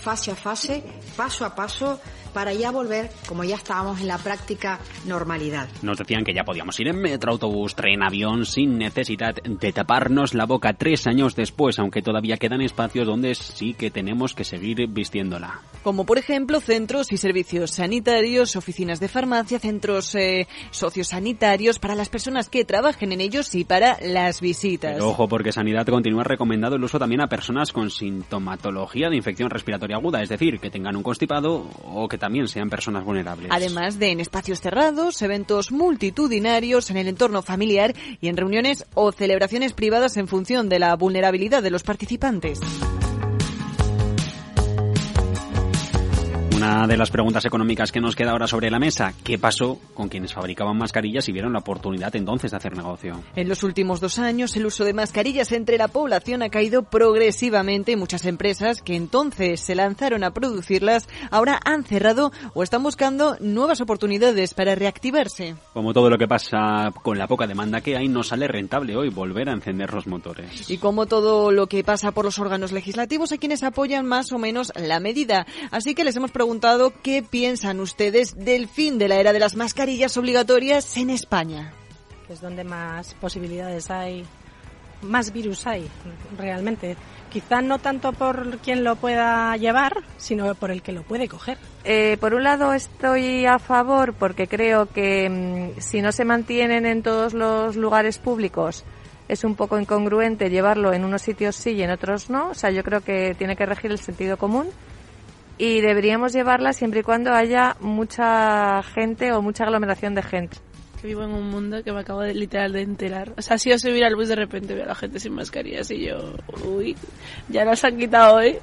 fase a fase, paso a paso, para ya volver, como ya estábamos en la práctica, normalidad. Nos decían que ya podíamos ir en metro, autobús, tren, avión, sin necesidad de taparnos la boca tres años después, aunque todavía quedan espacios donde sí que tenemos que seguir vistiéndola. Como por ejemplo centros y servicios sanitarios, oficinas de farmacia, centros eh, sociosanitarios para las personas que trabajen en ellos y para las visitas. ojo, porque Sanidad continúa recomendando el uso también a personas con sintomatología de infección respiratoria aguda, es decir, que tengan un constipado o que también sean personas vulnerables. Además de en espacios cerrados, eventos multitudinarios, en el entorno familiar y en reuniones o celebraciones privadas en función de la vulnerabilidad de los participantes. Una de las preguntas económicas que nos queda ahora sobre la mesa, ¿qué pasó con quienes fabricaban mascarillas y vieron la oportunidad entonces de hacer negocio? En los últimos dos años, el uso de mascarillas entre la población ha caído progresivamente. Muchas empresas que entonces se lanzaron a producirlas ahora han cerrado o están buscando nuevas oportunidades para reactivarse. Como todo lo que pasa con la poca demanda que hay, no sale rentable hoy volver a encender los motores. Y como todo lo que pasa por los órganos legislativos, hay quienes apoyan más o menos la medida. Así que les hemos preguntado preguntado qué piensan ustedes del fin de la era de las mascarillas obligatorias en España. Que es donde más posibilidades hay, más virus hay realmente. Quizá no tanto por quien lo pueda llevar, sino por el que lo puede coger. Eh, por un lado estoy a favor porque creo que mm, si no se mantienen en todos los lugares públicos, es un poco incongruente llevarlo en unos sitios sí y en otros no. O sea, yo creo que tiene que regir el sentido común y deberíamos llevarla siempre y cuando haya mucha gente o mucha aglomeración de gente. Que vivo en un mundo que me acabo de literal de enterar. O sea, si yo subir al bus de repente veo a la gente sin mascarillas y yo, uy, ya nos han quitado hoy.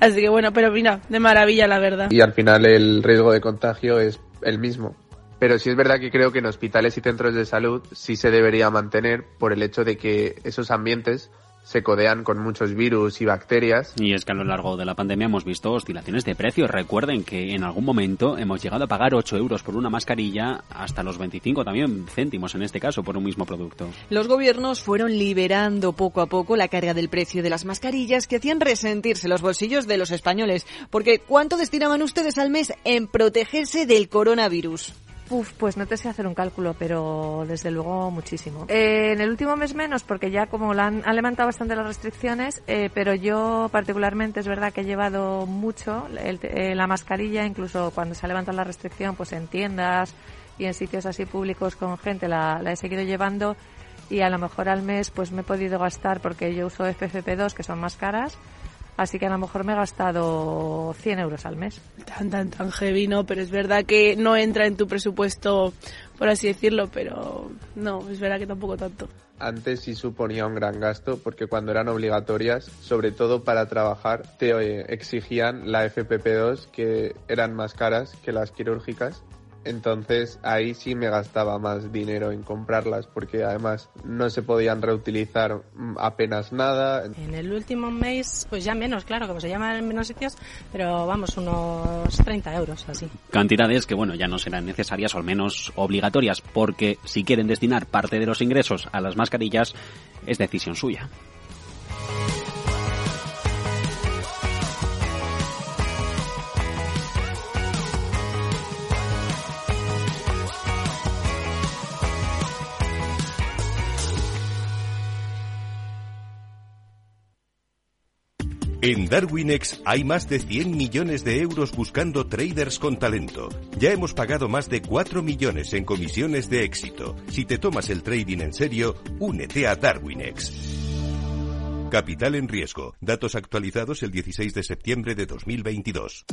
Así que bueno, pero mira, de maravilla la verdad. Y al final el riesgo de contagio es el mismo. Pero sí es verdad que creo que en hospitales y centros de salud sí se debería mantener por el hecho de que esos ambientes se codean con muchos virus y bacterias. Y es que a lo largo de la pandemia hemos visto oscilaciones de precios. Recuerden que en algún momento hemos llegado a pagar 8 euros por una mascarilla, hasta los 25 también céntimos en este caso por un mismo producto. Los gobiernos fueron liberando poco a poco la carga del precio de las mascarillas que hacían resentirse los bolsillos de los españoles. Porque ¿cuánto destinaban ustedes al mes en protegerse del coronavirus? Uf, pues no te sé hacer un cálculo, pero desde luego muchísimo. Eh, en el último mes menos, porque ya como la han, levantado bastante las restricciones, eh, pero yo particularmente es verdad que he llevado mucho eh, la mascarilla, incluso cuando se ha levantado la restricción, pues en tiendas y en sitios así públicos con gente la, la he seguido llevando y a lo mejor al mes pues me he podido gastar porque yo uso FFP2 que son más caras Así que a lo mejor me he gastado 100 euros al mes. Tan, tan, tan heavy, ¿no? Pero es verdad que no entra en tu presupuesto, por así decirlo, pero no, es verdad que tampoco tanto. Antes sí suponía un gran gasto porque cuando eran obligatorias, sobre todo para trabajar, te eh, exigían la FPP2 que eran más caras que las quirúrgicas entonces ahí sí me gastaba más dinero en comprarlas porque además no se podían reutilizar mm, apenas nada. En el último mes, pues ya menos, claro, como se llaman en menos sitios, pero vamos, unos 30 euros así. Cantidades que, bueno, ya no serán necesarias o al menos obligatorias porque si quieren destinar parte de los ingresos a las mascarillas es decisión suya. En Darwinex hay más de 100 millones de euros buscando traders con talento. Ya hemos pagado más de 4 millones en comisiones de éxito. Si te tomas el trading en serio, únete a Darwinex. Capital en riesgo. Datos actualizados el 16 de septiembre de 2022.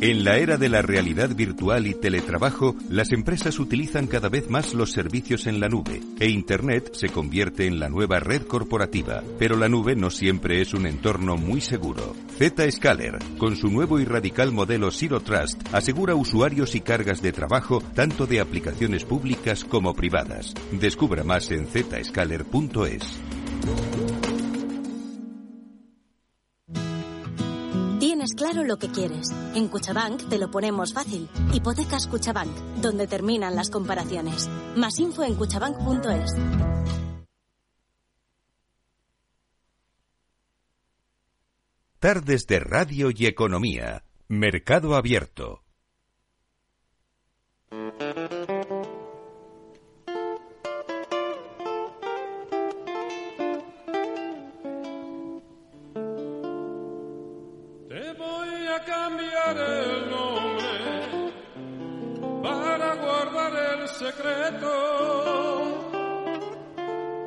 En la era de la realidad virtual y teletrabajo, las empresas utilizan cada vez más los servicios en la nube e Internet se convierte en la nueva red corporativa. Pero la nube no siempre es un entorno muy seguro. Zscaler, con su nuevo y radical modelo Zero Trust, asegura usuarios y cargas de trabajo tanto de aplicaciones públicas como privadas. Descubra más en zscaler.es. Tienes claro lo que quieres. En Cuchabank te lo ponemos fácil. Hipotecas Cuchabank, donde terminan las comparaciones. Más info en cuchabank.es. Tardes de Radio y Economía. Mercado Abierto.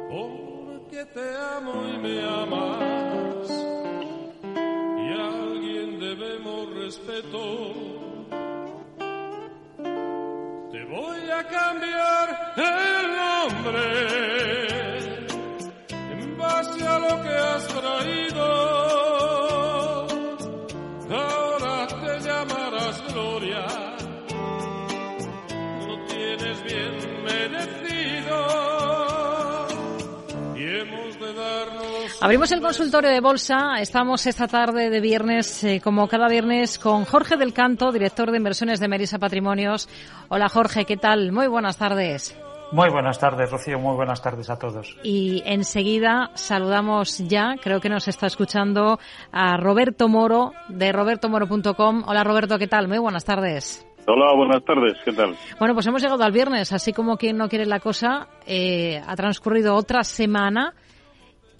Porque te amo y me amas. Y a alguien debemos respeto. Te voy a cambiar el nombre en base a lo que has traído. Abrimos el consultorio de bolsa. Estamos esta tarde de viernes, eh, como cada viernes, con Jorge del Canto, director de inversiones de Merisa Patrimonios. Hola Jorge, ¿qué tal? Muy buenas tardes. Muy buenas tardes, Rocío. Muy buenas tardes a todos. Y enseguida saludamos ya, creo que nos está escuchando, a Roberto Moro de robertomoro.com. Hola Roberto, ¿qué tal? Muy buenas tardes. Hola, buenas tardes, ¿qué tal? Bueno, pues hemos llegado al viernes, así como quien no quiere la cosa, eh, ha transcurrido otra semana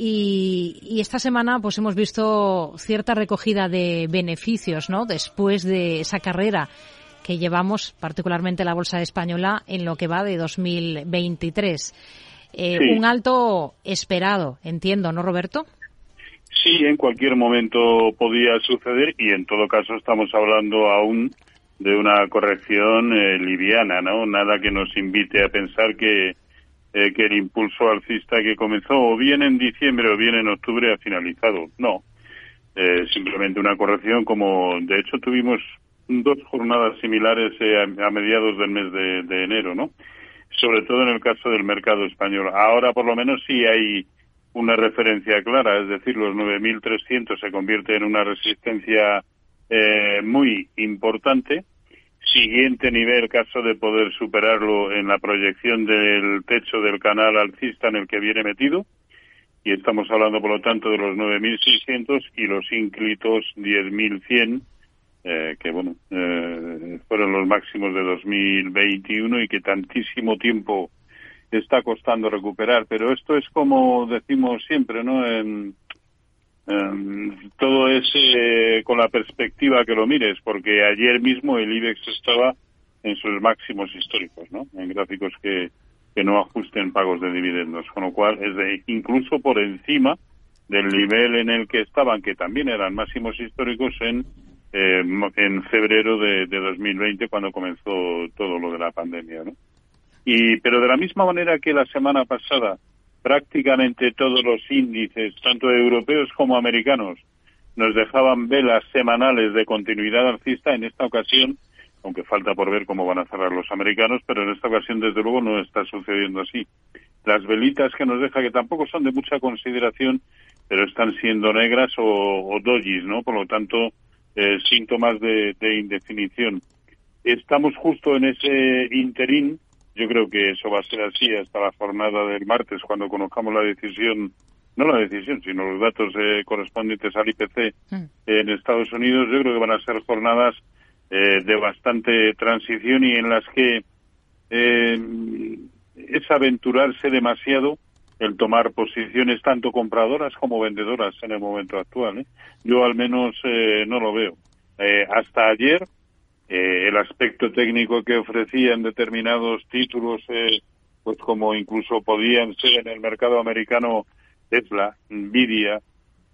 y, y, esta semana pues hemos visto cierta recogida de beneficios, ¿no? Después de esa carrera que llevamos, particularmente la bolsa española, en lo que va de 2023. Eh, Sí. Un alto esperado, entiendo, ¿no, Roberto? Sí, en cualquier momento podía suceder y en todo caso estamos hablando aún de una corrección eh, liviana, ¿no? Nada que nos invite a pensar que, eh, que el impulso alcista que comenzó o bien en diciembre o bien en octubre ha finalizado. No, Eh, simplemente una corrección como de hecho tuvimos dos jornadas similares eh, a, mediados del mes de, de enero, ¿no? Sobre todo en el caso del mercado español. Ahora por lo menos sí hay una referencia clara, es decir, los 9.300 se convierte en una resistencia eh, muy importante. Siguiente nivel, caso de poder superarlo en la proyección del techo del canal alcista en el que viene metido. Y estamos hablando, por lo tanto, de los 9.600 y los ínclitos 10.100, eh, que, bueno, eh, fueron los máximos de 2021 y que tantísimo tiempo está costando recuperar. Pero esto es como decimos siempre, ¿no? En, en todo es eh, con la perspectiva que lo mires, porque ayer mismo el IBEX estaba en sus máximos históricos, ¿no? En gráficos que, que no ajusten pagos de dividendos, con lo cual es de, incluso por encima del nivel en el que estaban, que también eran máximos históricos en eh, en febrero de, de 2020 cuando comenzó todo lo de la pandemia, ¿no? Y pero de la misma manera que la semana pasada prácticamente todos los índices, tanto europeos como americanos, nos dejaban velas semanales de continuidad alcista, en esta ocasión, aunque falta por ver cómo van a cerrar los americanos, pero en esta ocasión desde luego no está sucediendo así. Las velitas que nos deja, que tampoco son de mucha consideración, pero están siendo negras o, o dojis, ¿no? Por lo tanto, eh, síntomas de, de indefinición. Estamos justo en ese interín, yo creo que eso va a ser así hasta la jornada del martes, cuando conozcamos la decisión, no la decisión, sino los datos eh, correspondientes al IPC en Estados Unidos. Yo creo que van a ser jornadas eh, de bastante transición y en las que eh, es aventurarse demasiado el tomar posiciones tanto compradoras como vendedoras en el momento actual. ¿eh? Yo al menos eh, no lo veo. Eh, hasta ayer eh, el aspecto técnico que ofrecían determinados títulos, eh, pues como incluso podían ser en el mercado americano Tesla, Nvidia,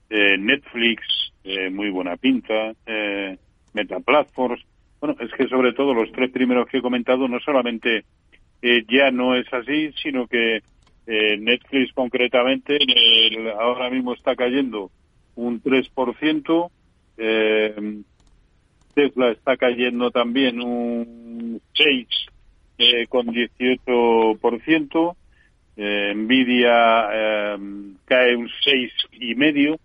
eh, Netflix, eh, muy buena pinta, eh, Meta Platforms. Bueno, es que sobre todo los tres primeros que he comentado no solamente eh, ya no es así, sino que Netflix concretamente ahora mismo está cayendo un 3%, eh, Tesla está cayendo también un 6 eh, con 18%, eh, Nvidia eh, cae un seis y medio.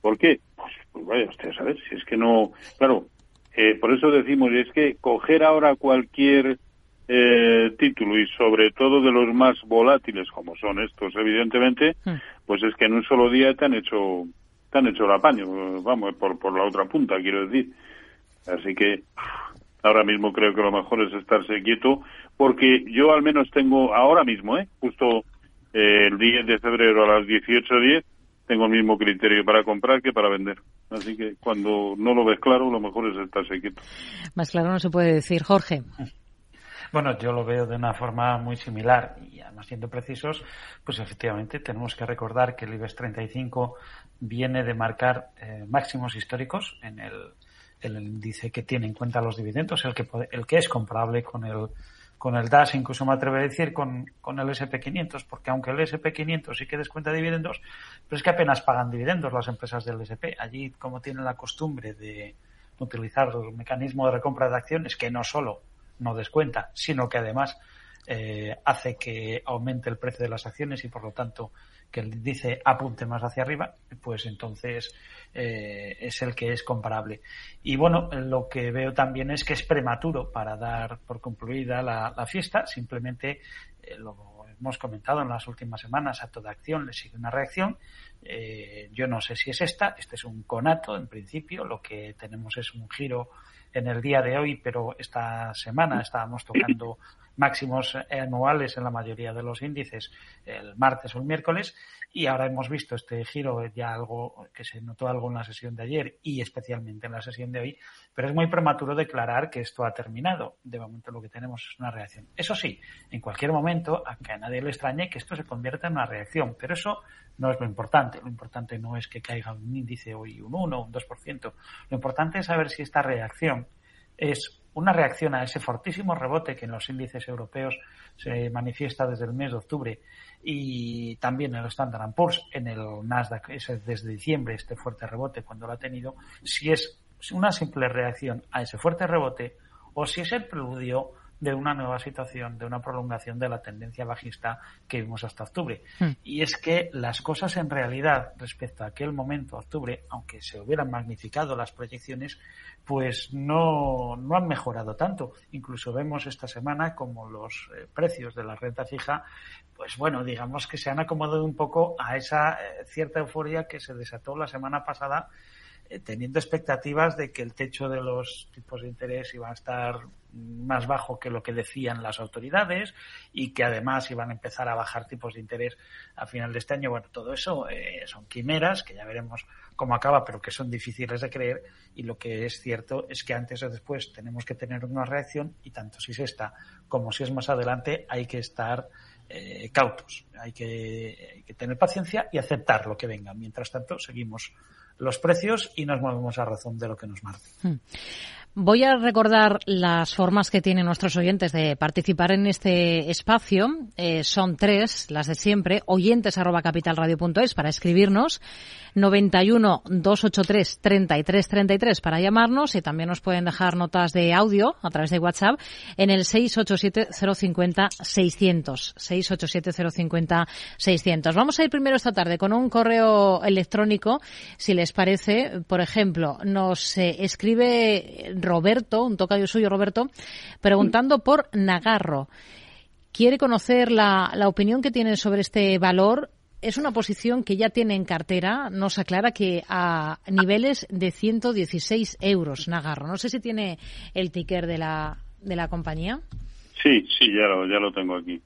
¿Por qué? Pues, pues vaya usted a saber, si es que no, claro, eh, por eso decimos, es que coger ahora cualquier eh, título y sobre todo de los más volátiles como son estos, evidentemente, pues es que en un solo día te han hecho te han hecho el apaño, vamos, por, por la otra punta, quiero decir. Así que ahora mismo creo que lo mejor es estarse quieto, porque yo al menos tengo ahora mismo, ¿eh? justo eh, el 10 de febrero a las 18.10, tengo el mismo criterio para comprar que para vender. Así que cuando no lo ves claro, lo mejor es estarse quieto. Más claro no se puede decir. Jorge. Bueno, yo lo veo de una forma muy similar y además siendo precisos, pues efectivamente tenemos que recordar que el IBEX 35 viene de marcar eh, máximos históricos en el, el índice que tiene en cuenta los dividendos, el que, el que es comparable con el con el DAS, incluso me atrevo a decir con, con el SP500, porque aunque el SP500 sí que descuenta dividendos, pero es que apenas pagan dividendos las empresas del SP. Allí, como tienen la costumbre de utilizar el mecanismo de recompra de acciones, que no solo no descuenta, sino que además eh, hace que aumente el precio de las acciones y por lo tanto que dice apunte más hacia arriba, pues entonces eh, es el que es comparable. Y bueno, lo que veo también es que es prematuro para dar por concluida la, fiesta, simplemente eh, lo hemos comentado en las últimas semanas, a toda acción le sigue una reacción. Eh, yo no sé si es esta, este es un conato en principio, lo que tenemos es un giro en el día de hoy, pero esta semana estábamos tocando máximos anuales en la mayoría de los índices el martes o el miércoles y ahora hemos visto este giro ya algo que se notó algo en la sesión de ayer y especialmente en la sesión de hoy, pero es muy prematuro declarar que esto ha terminado. De momento lo que tenemos es una reacción. Eso sí, en cualquier momento, a que a nadie le extrañe que esto se convierta en una reacción, pero eso no es lo importante. Lo importante no es que caiga un índice hoy un 1 o un 2%. Lo importante es saber si esta reacción es una reacción a ese fortísimo rebote que en los índices europeos se manifiesta desde el mes de octubre y también en el Standard Poor's, en el Nasdaq, desde diciembre este fuerte rebote cuando lo ha tenido, si es una simple reacción a ese fuerte rebote o si es el preludio de una nueva situación, de una prolongación de la tendencia bajista que vimos hasta octubre. Hmm. Y es que las cosas en realidad, respecto a aquel momento, octubre, aunque se hubieran magnificado las proyecciones, pues no, no han mejorado tanto. Incluso vemos esta semana como los eh, precios de la renta fija, pues bueno, digamos que se han acomodado un poco a esa eh, cierta euforia que se desató la semana pasada teniendo expectativas de que el techo de los tipos de interés iba a estar más bajo que lo que decían las autoridades y que además iban a empezar a bajar tipos de interés a final de este año. Bueno, todo eso eh, son quimeras que ya veremos cómo acaba, pero que son difíciles de creer y lo que es cierto es que antes o después tenemos que tener una reacción y tanto si es esta como si es más adelante hay que estar eh, cautos, hay que, hay que tener paciencia y aceptar lo que venga. Mientras tanto, seguimos los precios y nos movemos a razón de lo que nos marque. Voy a recordar las formas que tienen nuestros oyentes de participar en este espacio. Eh, son tres, las de siempre. Oyentes arroba capitalradio.es para escribirnos. 91 283 33 33 para llamarnos y también nos pueden dejar notas de audio a través de WhatsApp en el 687 050 600. 687 050 600. Vamos a ir primero esta tarde con un correo electrónico, si les parece. Por ejemplo, nos eh, escribe Roberto, un tocayo suyo, Roberto, preguntando por Nagarro. Quiere conocer la, la opinión que tienen sobre este valor es una posición que ya tiene en cartera, nos aclara que a niveles de 116 euros Nagarro. No sé si tiene el ticker de la, de la compañía. Sí, sí, ya lo, ya lo tengo aquí.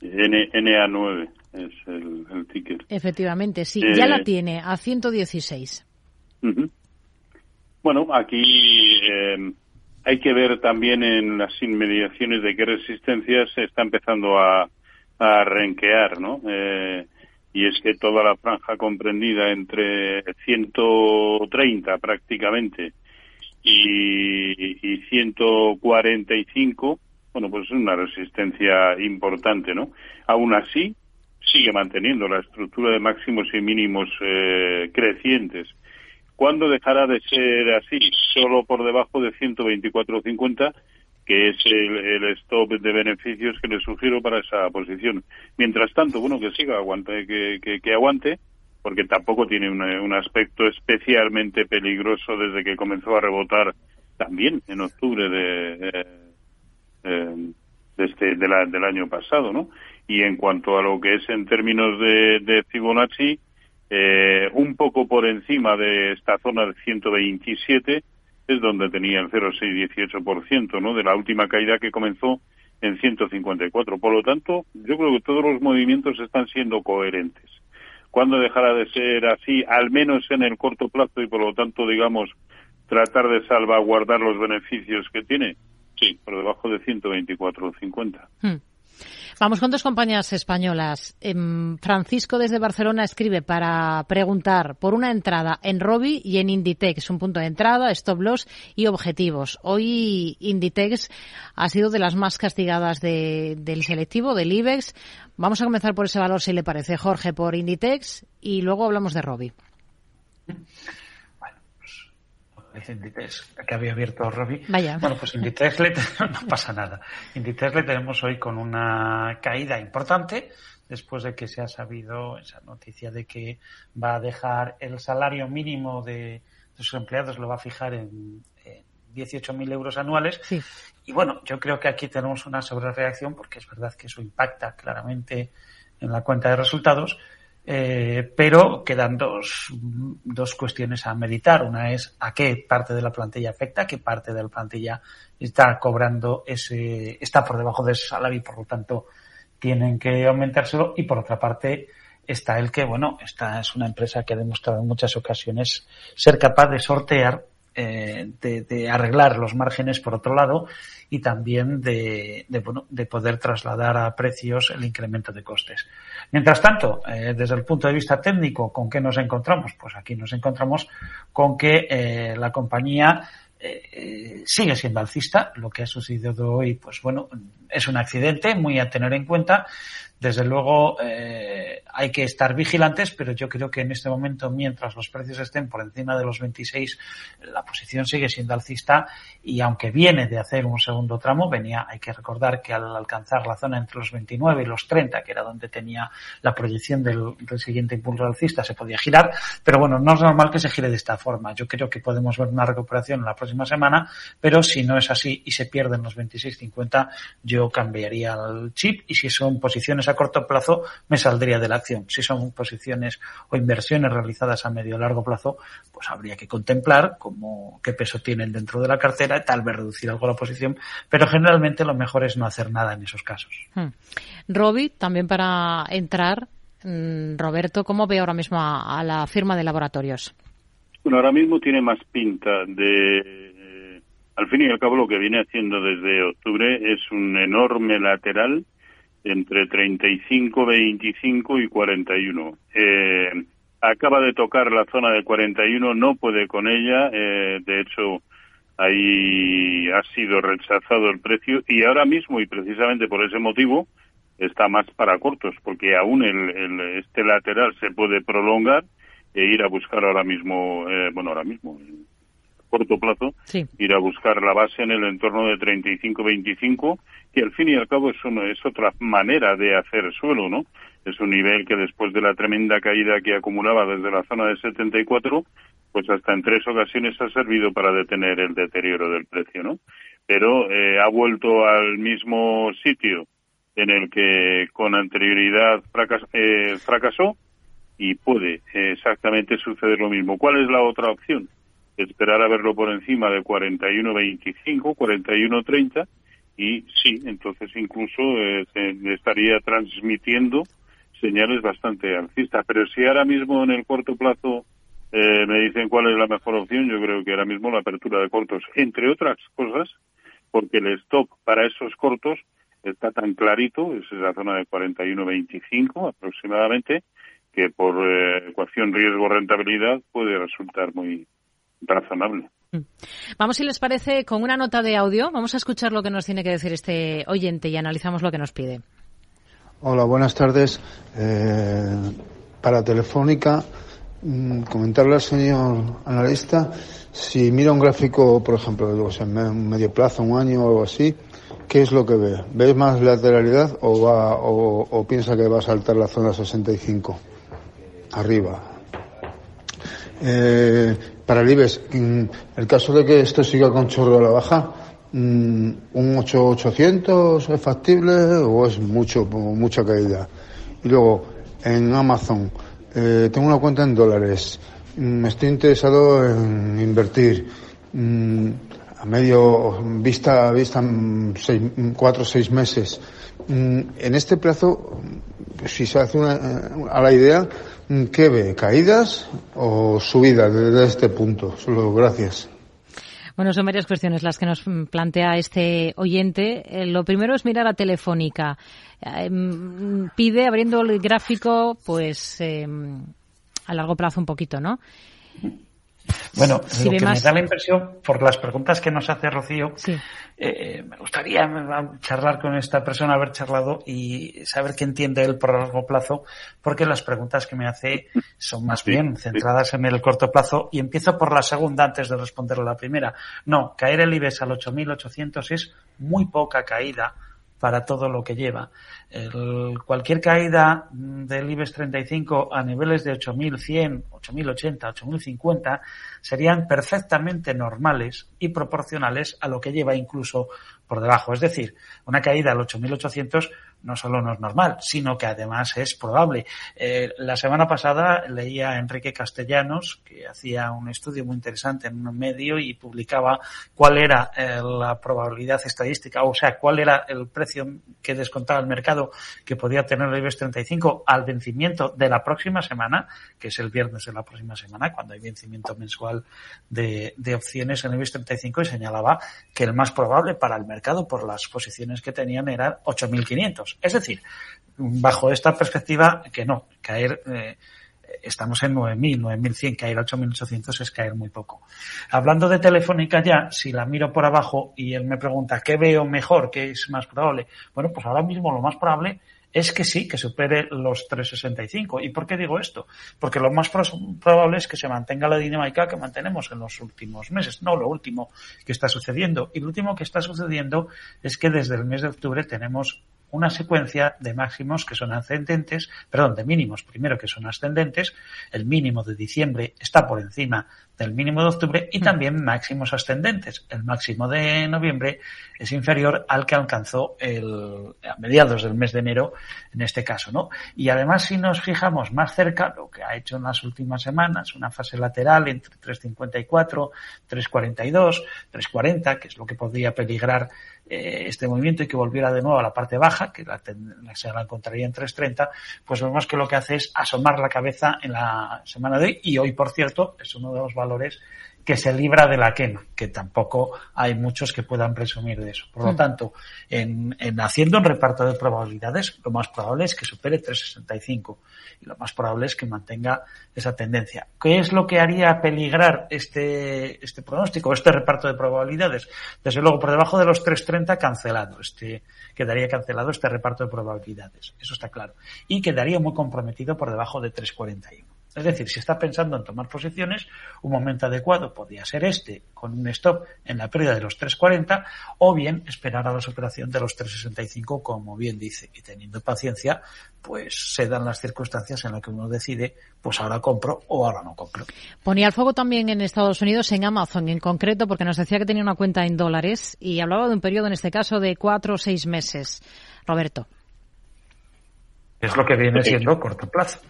N, NA9 es el, el ticker. Efectivamente, sí, ya la eh, tiene a 116. Bueno, aquí eh, hay que ver también en las inmediaciones de qué resistencias se está empezando a, a renquear, ¿no? Eh, y es que toda la franja comprendida entre 130 prácticamente y, y 145, bueno, pues es una resistencia importante, ¿no? Aún así, sigue manteniendo la estructura de máximos y mínimos eh, crecientes ¿Cuándo dejará de ser así? Solo por debajo de 124.50, que es el, stop de beneficios que le sugiero para esa posición. Mientras tanto, bueno, que siga, aguante, que, que, aguante, porque tampoco tiene un, aspecto especialmente peligroso desde que comenzó a rebotar también en octubre de, de, este, del año pasado, ¿no? Y en cuanto a lo que es en términos de, de Fibonacci, eh, un poco por encima de esta zona de 127 es donde tenía el 0,618%, ¿no? De la última caída que comenzó en 154. Por lo tanto, yo creo que todos los movimientos están siendo coherentes. ¿Cuándo dejará de ser así, al menos en el corto plazo y por lo tanto, digamos, tratar de salvaguardar los beneficios que tiene? Sí, por debajo de 124,50. Hmm. Vamos con dos compañías españolas. Em, Francisco desde Barcelona escribe para preguntar por una entrada en Robi y en Inditex, un punto de entrada, stop loss y objetivos. Hoy Inditex ha sido de las más castigadas del selectivo, del IBEX. Vamos a comenzar por ese valor, si le parece, Jorge, por Inditex y luego hablamos de Robi. Inditex, que había abierto Robbie. Vaya. Bueno, pues Inditex le, no pasa nada. Inditex le tenemos hoy con una caída importante después de que se ha sabido esa noticia de que va a dejar el salario mínimo de, sus empleados, lo va a fijar en, en 18.000 euros anuales. Sí. Y bueno, yo creo que aquí tenemos una sobrereacción porque es verdad que eso impacta claramente en la cuenta de resultados eh, pero quedan dos, dos cuestiones a meditar. Una es a qué parte de la plantilla afecta, qué parte de la plantilla está cobrando ese, está por debajo de ese salario y por lo tanto tienen que aumentárselo. Y por otra parte está el que, bueno, esta es una empresa que ha demostrado en muchas ocasiones ser capaz de sortear eh, de, de, arreglar los márgenes por otro lado y también de, de, bueno, de poder trasladar a precios el incremento de costes. Mientras tanto, eh, desde el punto de vista técnico, ¿con qué nos encontramos? Pues aquí nos encontramos con que eh, la compañía eh, sigue siendo alcista. Lo que ha sucedido hoy, pues bueno, es un accidente muy a tener en cuenta. Desde luego eh, hay que estar vigilantes, pero yo creo que en este momento, mientras los precios estén por encima de los 26, la posición sigue siendo alcista y aunque viene de hacer un segundo tramo, venía, hay que recordar que al alcanzar la zona entre los 29 y los 30, que era donde tenía la proyección del, siguiente impulso alcista, se podía girar, pero bueno, no es normal que se gire de esta forma. Yo creo que podemos ver una recuperación en la próxima semana, pero si no es así y se pierden los 26.50, yo cambiaría el chip y si son posiciones a corto plazo me saldría de la acción. Si son posiciones o inversiones realizadas a medio o largo plazo, pues habría que contemplar cómo, qué peso tienen dentro de la cartera, tal vez reducir algo la posición, pero generalmente lo mejor es no hacer nada en esos casos. Hmm. También para entrar, mm, Roberto, ¿cómo ve ahora mismo a, a la firma de laboratorios? Bueno, ahora mismo tiene más pinta de, al fin y al cabo, lo que viene haciendo desde octubre es un enorme lateral entre 35, 25 y 41. Eh, acaba de tocar la zona de 41, no puede con ella, eh, de hecho ahí ha sido rechazado el precio y ahora mismo y precisamente por ese motivo está más para cortos porque aún el, el este lateral se puede prolongar e ir a buscar ahora mismo, eh, bueno ahora mismo, corto plazo, sí. ir a buscar la base en el entorno de 35-25, que al fin y al cabo es, uno, es otra manera de hacer suelo, ¿no? Es un nivel que después de la tremenda caída que acumulaba desde la zona de 74, pues hasta en tres ocasiones ha servido para detener el deterioro del precio, ¿no? Pero eh, ha vuelto al mismo sitio en el que con anterioridad fracas, eh, fracasó y puede exactamente suceder lo mismo. ¿Cuál es la otra opción? Esperar a verlo por encima de 41.25, 41.30 y sí, entonces incluso eh, se estaría transmitiendo señales bastante alcistas. Pero si ahora mismo en el corto plazo eh, me dicen cuál es la mejor opción, yo creo que ahora mismo la apertura de cortos, entre otras cosas, porque el stop para esos cortos está tan clarito, es la zona de 41.25 aproximadamente, que por eh, ecuación riesgo-rentabilidad puede resultar muy razonable. Vamos, si les parece, con una nota de audio. Vamos a escuchar lo que nos tiene que decir este oyente y analizamos lo que nos pide. Hola, buenas tardes. Eh, para Telefónica, mmm, comentarle al señor analista si mira un gráfico, por ejemplo, digo, en medio plazo, un año o algo así, ¿qué es lo que ve? ¿Ves más lateralidad o, va, o, o piensa que va a saltar la zona 65? Arriba. Eh, para el IBEX, el caso de que esto siga con chorro a la baja, ¿un 8800 es factible o es mucho, mucha caída? Y luego, en Amazon, eh, tengo una cuenta en dólares, mm, estoy interesado en invertir, mm, a medio vista, vista mm, seis, mm, cuatro seis meses. Mm, En este plazo, si se hace una, eh, a la idea, mm, ¿qué ve? ¿Caídas o subidas desde este punto? Solo gracias. Bueno, son varias cuestiones las que nos mm, plantea este oyente. Eh, lo primero es mirar a Telefónica. Eh, mm, pide, abriendo el gráfico, pues eh, a largo plazo un poquito, ¿no? Bueno, Si lo que más- me da la impresión, por las preguntas que nos hace Rocío, eh, me gustaría eh, charlar con esta persona, haber charlado y saber qué entiende él por largo plazo, porque las preguntas que me hace son más Sí, bien sí. centradas en el corto plazo. Y empiezo por la segunda antes de responder la primera. No, caer el IBEX al 8.800 es muy poca caída para todo lo que lleva. El- cualquier caída del IBEX 35 a niveles de 8.100, 8.080, 8.050 serían perfectamente normales y proporcionales a lo que lleva incluso por debajo. Es decir, una caída al 8.800 no solo no es normal, sino que además es probable. Eh, la semana pasada leía a Enrique Castellanos, que hacía un estudio muy interesante en un medio y publicaba cuál era eh, la probabilidad estadística, o sea, cuál era el precio que descontaba el mercado que podía tener el IBEX 35 al vencimiento de la próxima semana, que es el viernes de la próxima semana, cuando hay vencimiento mensual de, de opciones en el IBEX 35 y señalaba que el más probable para el mercado por las posiciones que tenían eran 8.500. Es decir, bajo esta perspectiva, que no, caer, eh, estamos en 9.000, 9.100, caer a 8.800 es caer muy poco. Hablando de Telefónica ya, si la miro por abajo y él me pregunta qué veo mejor, qué es más probable, bueno, pues ahora mismo lo más probable es que sí, que supere los 365. ¿Y por qué digo esto? Porque lo más probable es que se mantenga la dinámica que mantenemos en los últimos meses, no lo último que está sucediendo. Y lo último que está sucediendo es que desde el mes de octubre tenemos una secuencia de máximos que son ascendentes, perdón, de mínimos primero que son ascendentes, el mínimo de diciembre está por encima del mínimo de octubre y también máximos ascendentes. El máximo de noviembre es inferior al que alcanzó el, a mediados del mes de enero, en este caso, ¿no? Y además, si nos fijamos más cerca, lo que ha hecho en las últimas semanas, una fase lateral entre 3.54, 3.42, 3.40, que es lo que podría peligrar eh, este movimiento y que volviera de nuevo a la parte baja, que la- se la encontraría en 3.30, pues vemos que lo que hace es asomar la cabeza en la semana de hoy y hoy, por cierto, es uno de los valores que se libra de la quema, que tampoco hay muchos que puedan presumir de eso. Por lo Hmm. tanto, en, en haciendo un reparto de probabilidades, lo más probable es que supere 365 y lo más probable es que mantenga esa tendencia. ¿Qué es lo que haría peligrar este, este pronóstico, este reparto de probabilidades? Desde luego, por debajo de los 330 cancelado, este, quedaría cancelado este reparto de probabilidades. Eso está claro. Y quedaría muy comprometido por debajo de 341. Es decir, si está pensando en tomar posiciones, un momento adecuado podría ser este, con un stop en la pérdida de los 3.40, o bien esperar a la superación de los 3.65, como bien dice, y teniendo paciencia, pues se dan las circunstancias en las que uno decide, pues ahora compro o ahora no compro. Ponía el fuego también en Estados Unidos, en Amazon en concreto, porque nos decía que tenía una cuenta en dólares y hablaba de un periodo, en este caso, de cuatro o seis meses. Roberto. Es lo que viene siendo corto plazo.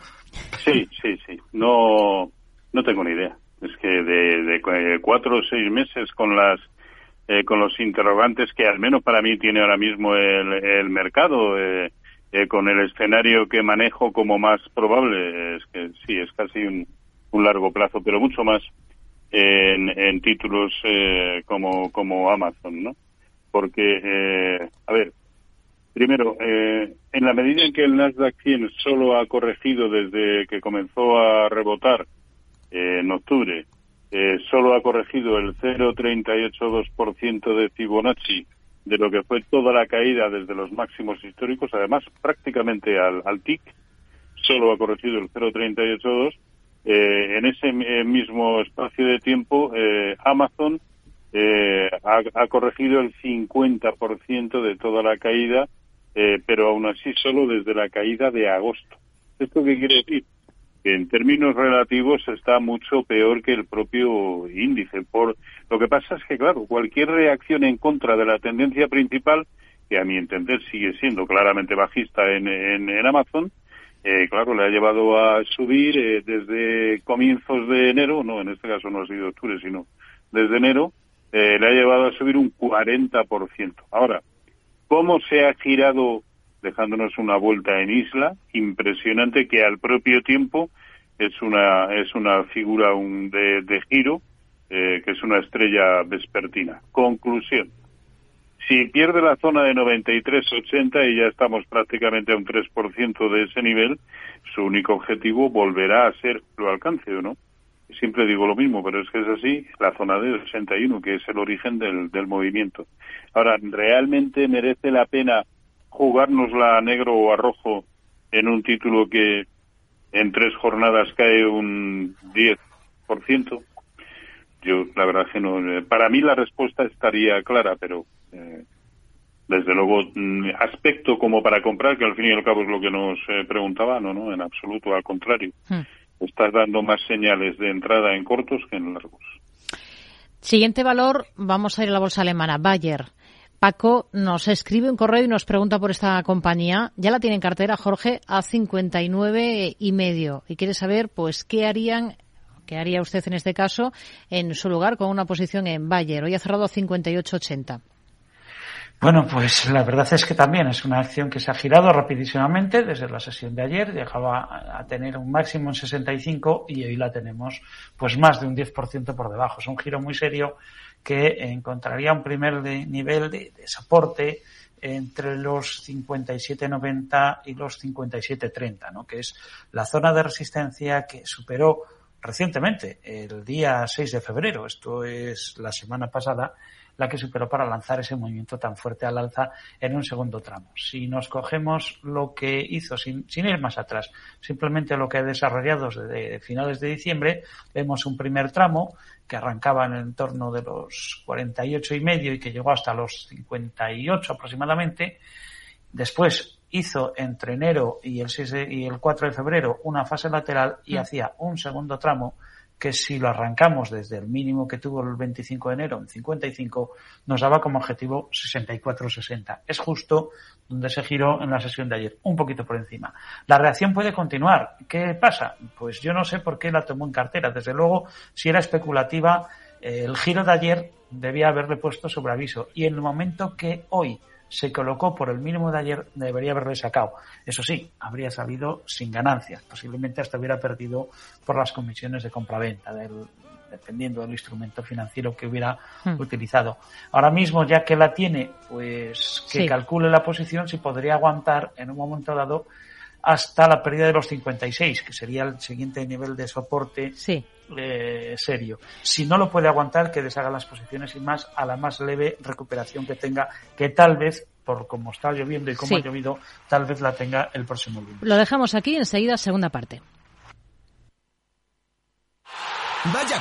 Sí, sí, sí. No, no tengo ni idea. Es que de, eh, cuatro o seis meses con las eh, con los interrogantes que al menos para mí tiene ahora mismo el, el mercado, eh, eh, con el escenario que manejo como más probable, es que sí, es casi un, largo plazo, pero mucho más en, en títulos eh, como, como Amazon, ¿no? Porque, a ver, Primero, eh, en la medida en que el Nasdaq 100 solo ha corregido desde que comenzó a rebotar eh, en octubre, eh, solo ha corregido el 0,382% de Fibonacci de lo que fue toda la caída desde los máximos históricos, además prácticamente al, al TIC, solo ha corregido el 0,382. Eh, en ese eh, mismo espacio de tiempo, Amazon ha, ha corregido el 50% de toda la caída, eh, pero aún así solo desde la caída de agosto. ¿Esto qué quiere decir? Que en términos relativos está mucho peor que el propio índice. Por Lo que pasa es que, claro, cualquier reacción en contra de la tendencia principal, que a mi entender sigue siendo claramente bajista en, en, Amazon, eh, claro, le ha llevado a subir eh, desde comienzos de enero, no, en este caso no ha sido octubre, sino desde enero, eh, le ha llevado a subir un 40%. Ahora, ¿cómo se ha girado dejándonos una vuelta en isla? Impresionante que al propio tiempo es una, es una figura un de, de giro, que es una estrella vespertina. Conclusión si pierde la zona de 93-80 y ya estamos prácticamente a un 3% de ese nivel, su único objetivo volverá a ser lo alcance o no. Siempre digo lo mismo, pero es que es así, la zona de 81, que es el origen del, del movimiento. Ahora, ¿realmente merece la pena jugárnosla a negro o a rojo en un título que en tres jornadas cae un 10%? Yo, la verdad que no. Eh, para mí la respuesta estaría clara, pero eh, desde luego, mm, aspecto como para comprar, que al fin y al cabo es lo que nos eh, preguntaba, no, no, en absoluto, al contrario. Hmm. Estás dando más señales de entrada en cortos que en largos. Siguiente valor, vamos a ir a la bolsa alemana, Bayer. Paco nos escribe un correo y nos pregunta por esta compañía. Ya la tiene en cartera, Jorge, a 59 y medio. Y quiere saber, pues, qué harían, qué haría usted en este caso, en su lugar con una posición en Bayer. Hoy ha cerrado a 58,80. Bueno, pues la verdad es que también es una acción que se ha girado rapidísimamente desde la sesión de ayer, llegaba a tener un máximo en 65 y hoy la tenemos pues más de un 10% por debajo. Es un giro muy serio que encontraría un primer nivel de, soporte entre los 57.90 y los 57.30, ¿no? que es la zona de resistencia que superó recientemente, el día 6 de febrero, esto es la semana pasada, la que superó para lanzar ese movimiento tan fuerte al alza en un segundo tramo. Si nos cogemos lo que hizo, sin, ir más atrás, simplemente lo que ha desarrollado desde finales de diciembre, vemos un primer tramo que arrancaba en el entorno de los 48 y medio y que llegó hasta los 58 aproximadamente. Después hizo entre enero y el, 6 y el 4 de febrero una fase lateral y mm. hacía un segundo tramo que si lo arrancamos desde el mínimo que tuvo el 25 de enero en 55, nos daba como objetivo 64-60. Es justo donde se giró en la sesión de ayer, un poquito por encima. La reacción puede continuar. ¿Qué pasa? Pues yo no sé por qué la tomó en cartera. Desde luego, si era especulativa, eh, el giro de ayer debía haberle puesto sobre aviso. Y en el momento que hoy se colocó por el mínimo de ayer, debería haberle sacado. Eso sí, habría salido sin ganancias. Posiblemente hasta hubiera perdido por las comisiones de compraventa, del, dependiendo del instrumento financiero que hubiera hmm. utilizado. Ahora mismo, ya que la tiene, pues que calcule la posición si podría aguantar en un momento dado hasta la pérdida de los 56, que sería el siguiente nivel de soporte eh, serio. Si no lo puede aguantar, que deshaga las posiciones y más a la más leve recuperación que tenga, que tal vez por cómo está lloviendo y cómo ha llovido, tal vez la tenga el próximo lunes. Lo dejamos aquí, enseguida segunda parte. ¡Vaya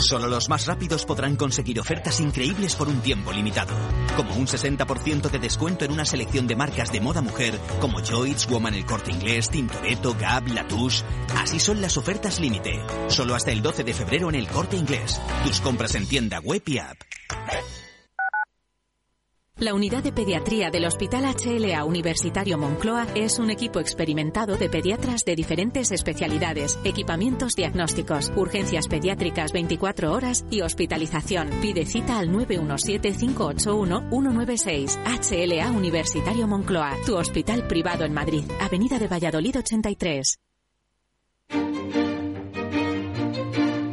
Solo los más rápidos podrán conseguir ofertas increíbles por un tiempo limitado, como un 60% de descuento en una selección de marcas de moda mujer como Joyce, Woman El Corte Inglés, Tintoretto, Gap, Latouche. Así son las ofertas límite. Solo hasta el 12 de febrero en El Corte Inglés. Tus compras en tienda web y app. La unidad de pediatría del Hospital HLA Universitario Moncloa es un equipo experimentado de pediatras de diferentes especialidades, equipamientos diagnósticos, urgencias pediátricas 24 horas y hospitalización. Pide cita al 917-581-196. HLA Universitario Moncloa, tu hospital privado en Madrid, Avenida de Valladolid 83.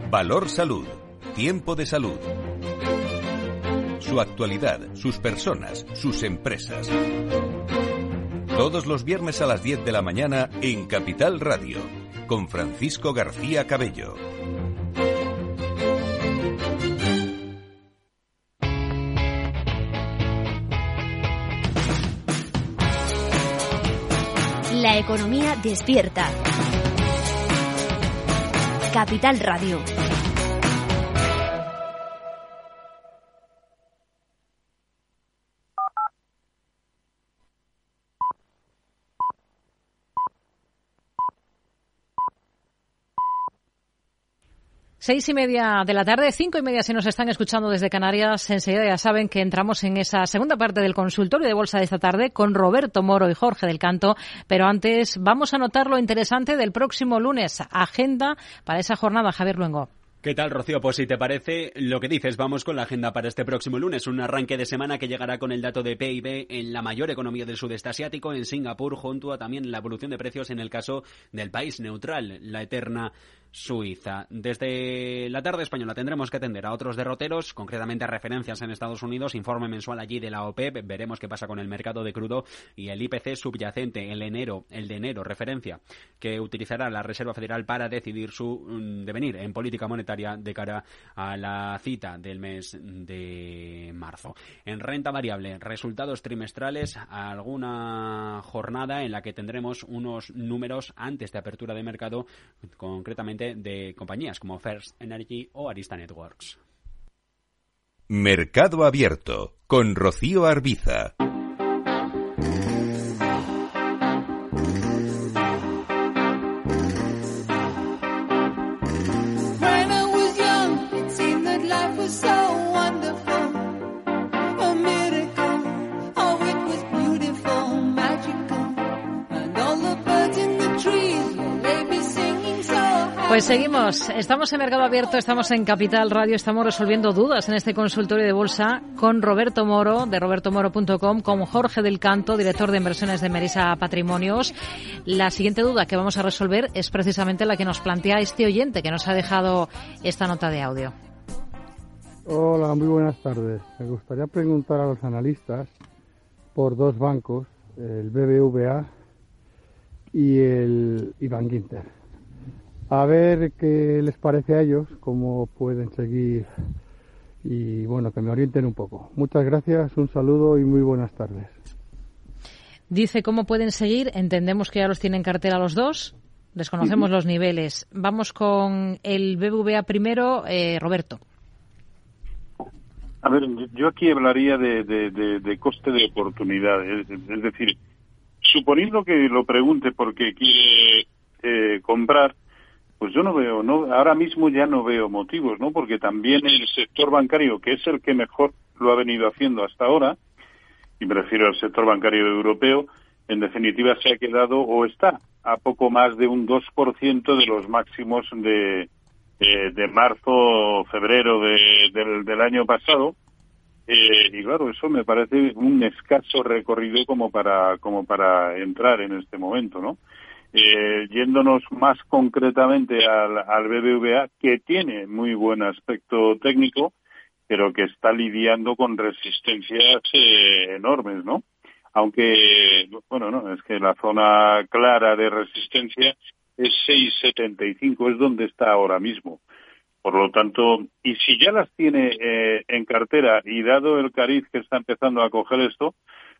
Valor Salud. Tiempo de salud su actualidad, sus personas, sus empresas. Todos los viernes a las 10 de la mañana en Capital Radio, con Francisco García Cabello. La economía despierta. Capital Radio. Seis y media de la tarde, cinco y media si nos están escuchando desde Canarias. Enseguida ya saben que entramos en esa segunda parte del consultorio de bolsa de esta tarde con Roberto Moro y Jorge del Canto. Pero antes vamos a notar lo interesante del próximo lunes. Agenda para esa jornada, Javier Luengo. ¿Qué tal, Rocío? Pues si te parece lo que dices, vamos con la agenda para este próximo lunes. Un arranque de semana que llegará con el dato de PIB en la mayor economía del sudeste asiático, en Singapur, junto a también la evolución de precios en el caso del país neutral, la eterna Suiza. Desde la tarde española tendremos que atender a otros derroteros, concretamente a referencias en Estados Unidos, informe mensual allí de la OPEP, veremos qué pasa con el mercado de crudo y el IPC subyacente, el enero, el de enero, referencia que utilizará la Reserva Federal para decidir su mm, devenir en política monetaria de cara a la cita del mes de marzo. En renta variable, resultados trimestrales, alguna jornada en la que tendremos unos números antes de apertura de mercado, concretamente de compañías como First Energy o Arista Networks. Mercado Abierto con Rocío Arbiza. Pues seguimos, estamos en Mercado Abierto, estamos en Capital Radio, estamos resolviendo dudas en este consultorio de bolsa con Roberto Moro de robertomoro.com, con Jorge del Canto, director de inversiones de Merisa Patrimonios. La siguiente duda que vamos a resolver es precisamente la que nos plantea este oyente que nos ha dejado esta nota de audio. Hola, muy buenas tardes. Me gustaría preguntar a los analistas por dos bancos, el BBVA y el Iván Ginter a ver qué les parece a ellos, cómo pueden seguir y bueno, que me orienten un poco. Muchas gracias, un saludo y muy buenas tardes. Dice cómo pueden seguir, entendemos que ya los tienen cartera los dos, desconocemos los niveles. Vamos con el BBVA primero, eh, Roberto. A ver, yo aquí hablaría de, de, coste de oportunidad, es, es, decir, suponiendo que lo pregunte porque quiere eh, comprar, pues yo no veo, no, ahora mismo ya no veo motivos, ¿no? Porque también el sector bancario, que es el que mejor lo ha venido haciendo hasta ahora, y me refiero al sector bancario europeo, en definitiva se ha quedado o está a poco más de un 2% de los máximos de, de, marzo o febrero del, del, año pasado. Eh, y claro, eso me parece un escaso recorrido como para, como para entrar en este momento, ¿no? Eh, yéndonos más concretamente al, al BBVA, que tiene muy buen aspecto técnico, pero que está lidiando con resistencias eh, enormes, ¿no? Aunque, bueno, no, es que la zona clara de resistencia es 6,75, es donde está ahora mismo. Por lo tanto, y si ya las tiene eh, en cartera y dado el cariz que está empezando a coger esto,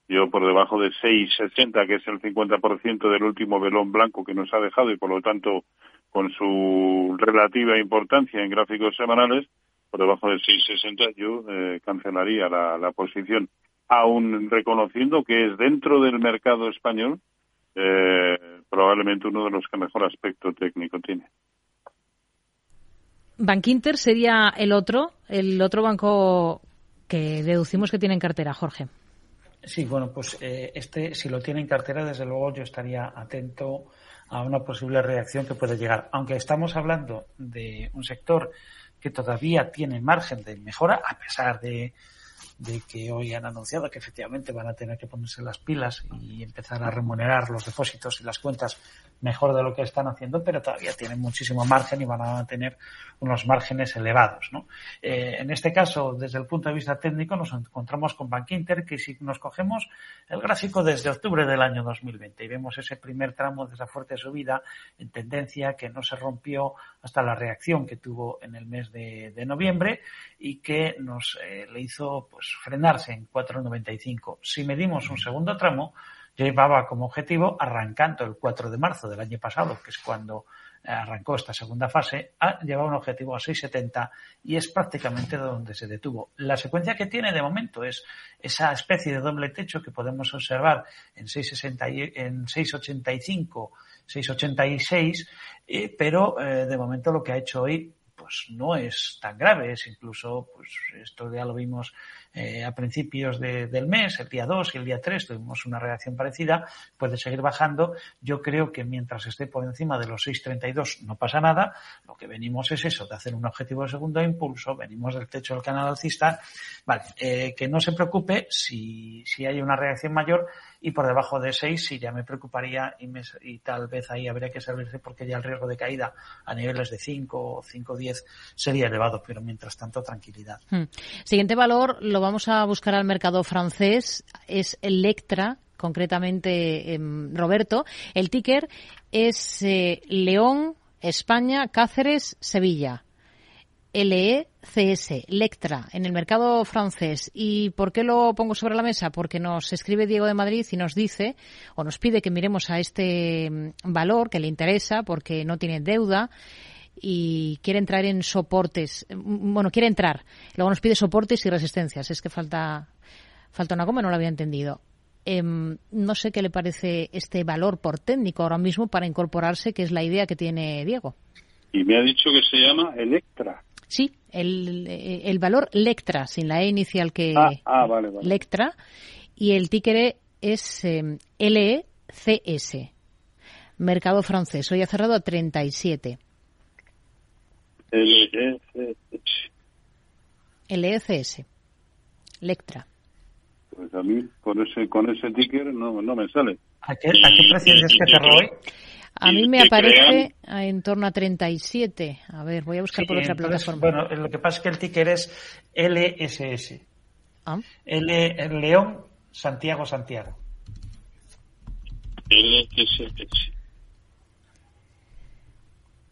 yo por debajo de 6,60, que es el 50% del último velón blanco que nos ha dejado y por lo tanto con su relativa importancia en gráficos semanales, por debajo de 6,60 yo eh, cancelaría la, posición, aún reconociendo que es dentro del mercado español eh, probablemente uno de los que mejor aspecto técnico tiene. Bankinter sería el otro, el otro banco que deducimos que tiene en cartera, Jorge. Sí, bueno, pues eh, este, si lo tiene en cartera, desde luego yo estaría atento a una posible reacción que puede llegar. Aunque estamos hablando de un sector que todavía tiene margen de mejora, a pesar de que hoy han anunciado que efectivamente van a tener que ponerse las pilas y empezar a remunerar los depósitos y las cuentas mejor de lo que están haciendo, pero todavía tienen muchísimo margen y van a tener unos márgenes elevados. ¿no? Eh, en este caso, desde el punto de vista técnico, nos encontramos con Bank Inter, que si nos cogemos el gráfico desde octubre del año 2020 y vemos ese primer tramo de esa fuerte subida en tendencia que no se rompió hasta la reacción que tuvo en el mes de, noviembre y que nos eh, le hizo pues frenarse en 4,95. Si medimos un segundo tramo, llevaba como objetivo, arrancando el 4 de marzo del año pasado, que es cuando eh, arrancó esta segunda fase, a llevar un objetivo a 6,70 y es prácticamente donde se detuvo. La secuencia que tiene de momento es esa especie de doble techo que podemos observar en 6,60 en 6,85, 6,86, eh, pero eh, de momento lo que ha hecho hoy pues no es tan grave, es incluso, pues esto ya lo vimos eh, a principios del mes, el día 2 y el día 3 tuvimos una reacción parecida, puede seguir bajando. Yo creo que mientras esté por encima de los 6.32 no pasa nada. Lo que venimos es eso, de hacer un objetivo de segundo impulso, venimos del techo del canal alcista. Vale, eh, que no se preocupe si, si hay una reacción mayor y por debajo de 6 sí ya me preocuparía y, y tal vez ahí habría que servirse porque ya el riesgo de caída a niveles de 5 o 5 10 sería elevado, pero mientras tanto tranquilidad. Hmm. Siguiente valor lo vamos a buscar al mercado francés, es Electra, concretamente em, Roberto. El ticker es eh, León, España, Cáceres, Sevilla. LECS, Lectra, en el mercado francés. ¿Y por qué lo pongo sobre la mesa? Porque nos escribe Diego de Madrid y nos dice, o nos pide que miremos a este em, valor que le interesa porque no tiene deuda y quiere entrar en soportes. Bueno, quiere entrar. Luego nos pide soportes y resistencias. Es que falta, falta una coma, no lo había entendido. Em, no sé qué le parece este valor por técnico ahora mismo para incorporarse, que es la idea que tiene Diego. Y me ha dicho que se llama Electra. Sí, el, el valor Lectra, sin la E inicial que ah, ah vale, vale. Lectra, y el ticker es eh, LECS, mercado francés. Hoy ha cerrado a 37. LECS. LECS. Lectra. Pues a mí con ese con ese ticker no, no me sale. ¿A qué, a qué precio es que cerró hoy? A mí me aparece en torno a 37. A ver, voy a buscar por otra plataforma. Bueno, lo que pasa es que el ticker es LSS. ¿Ah? L, León, Santiago, Santiago. LSS.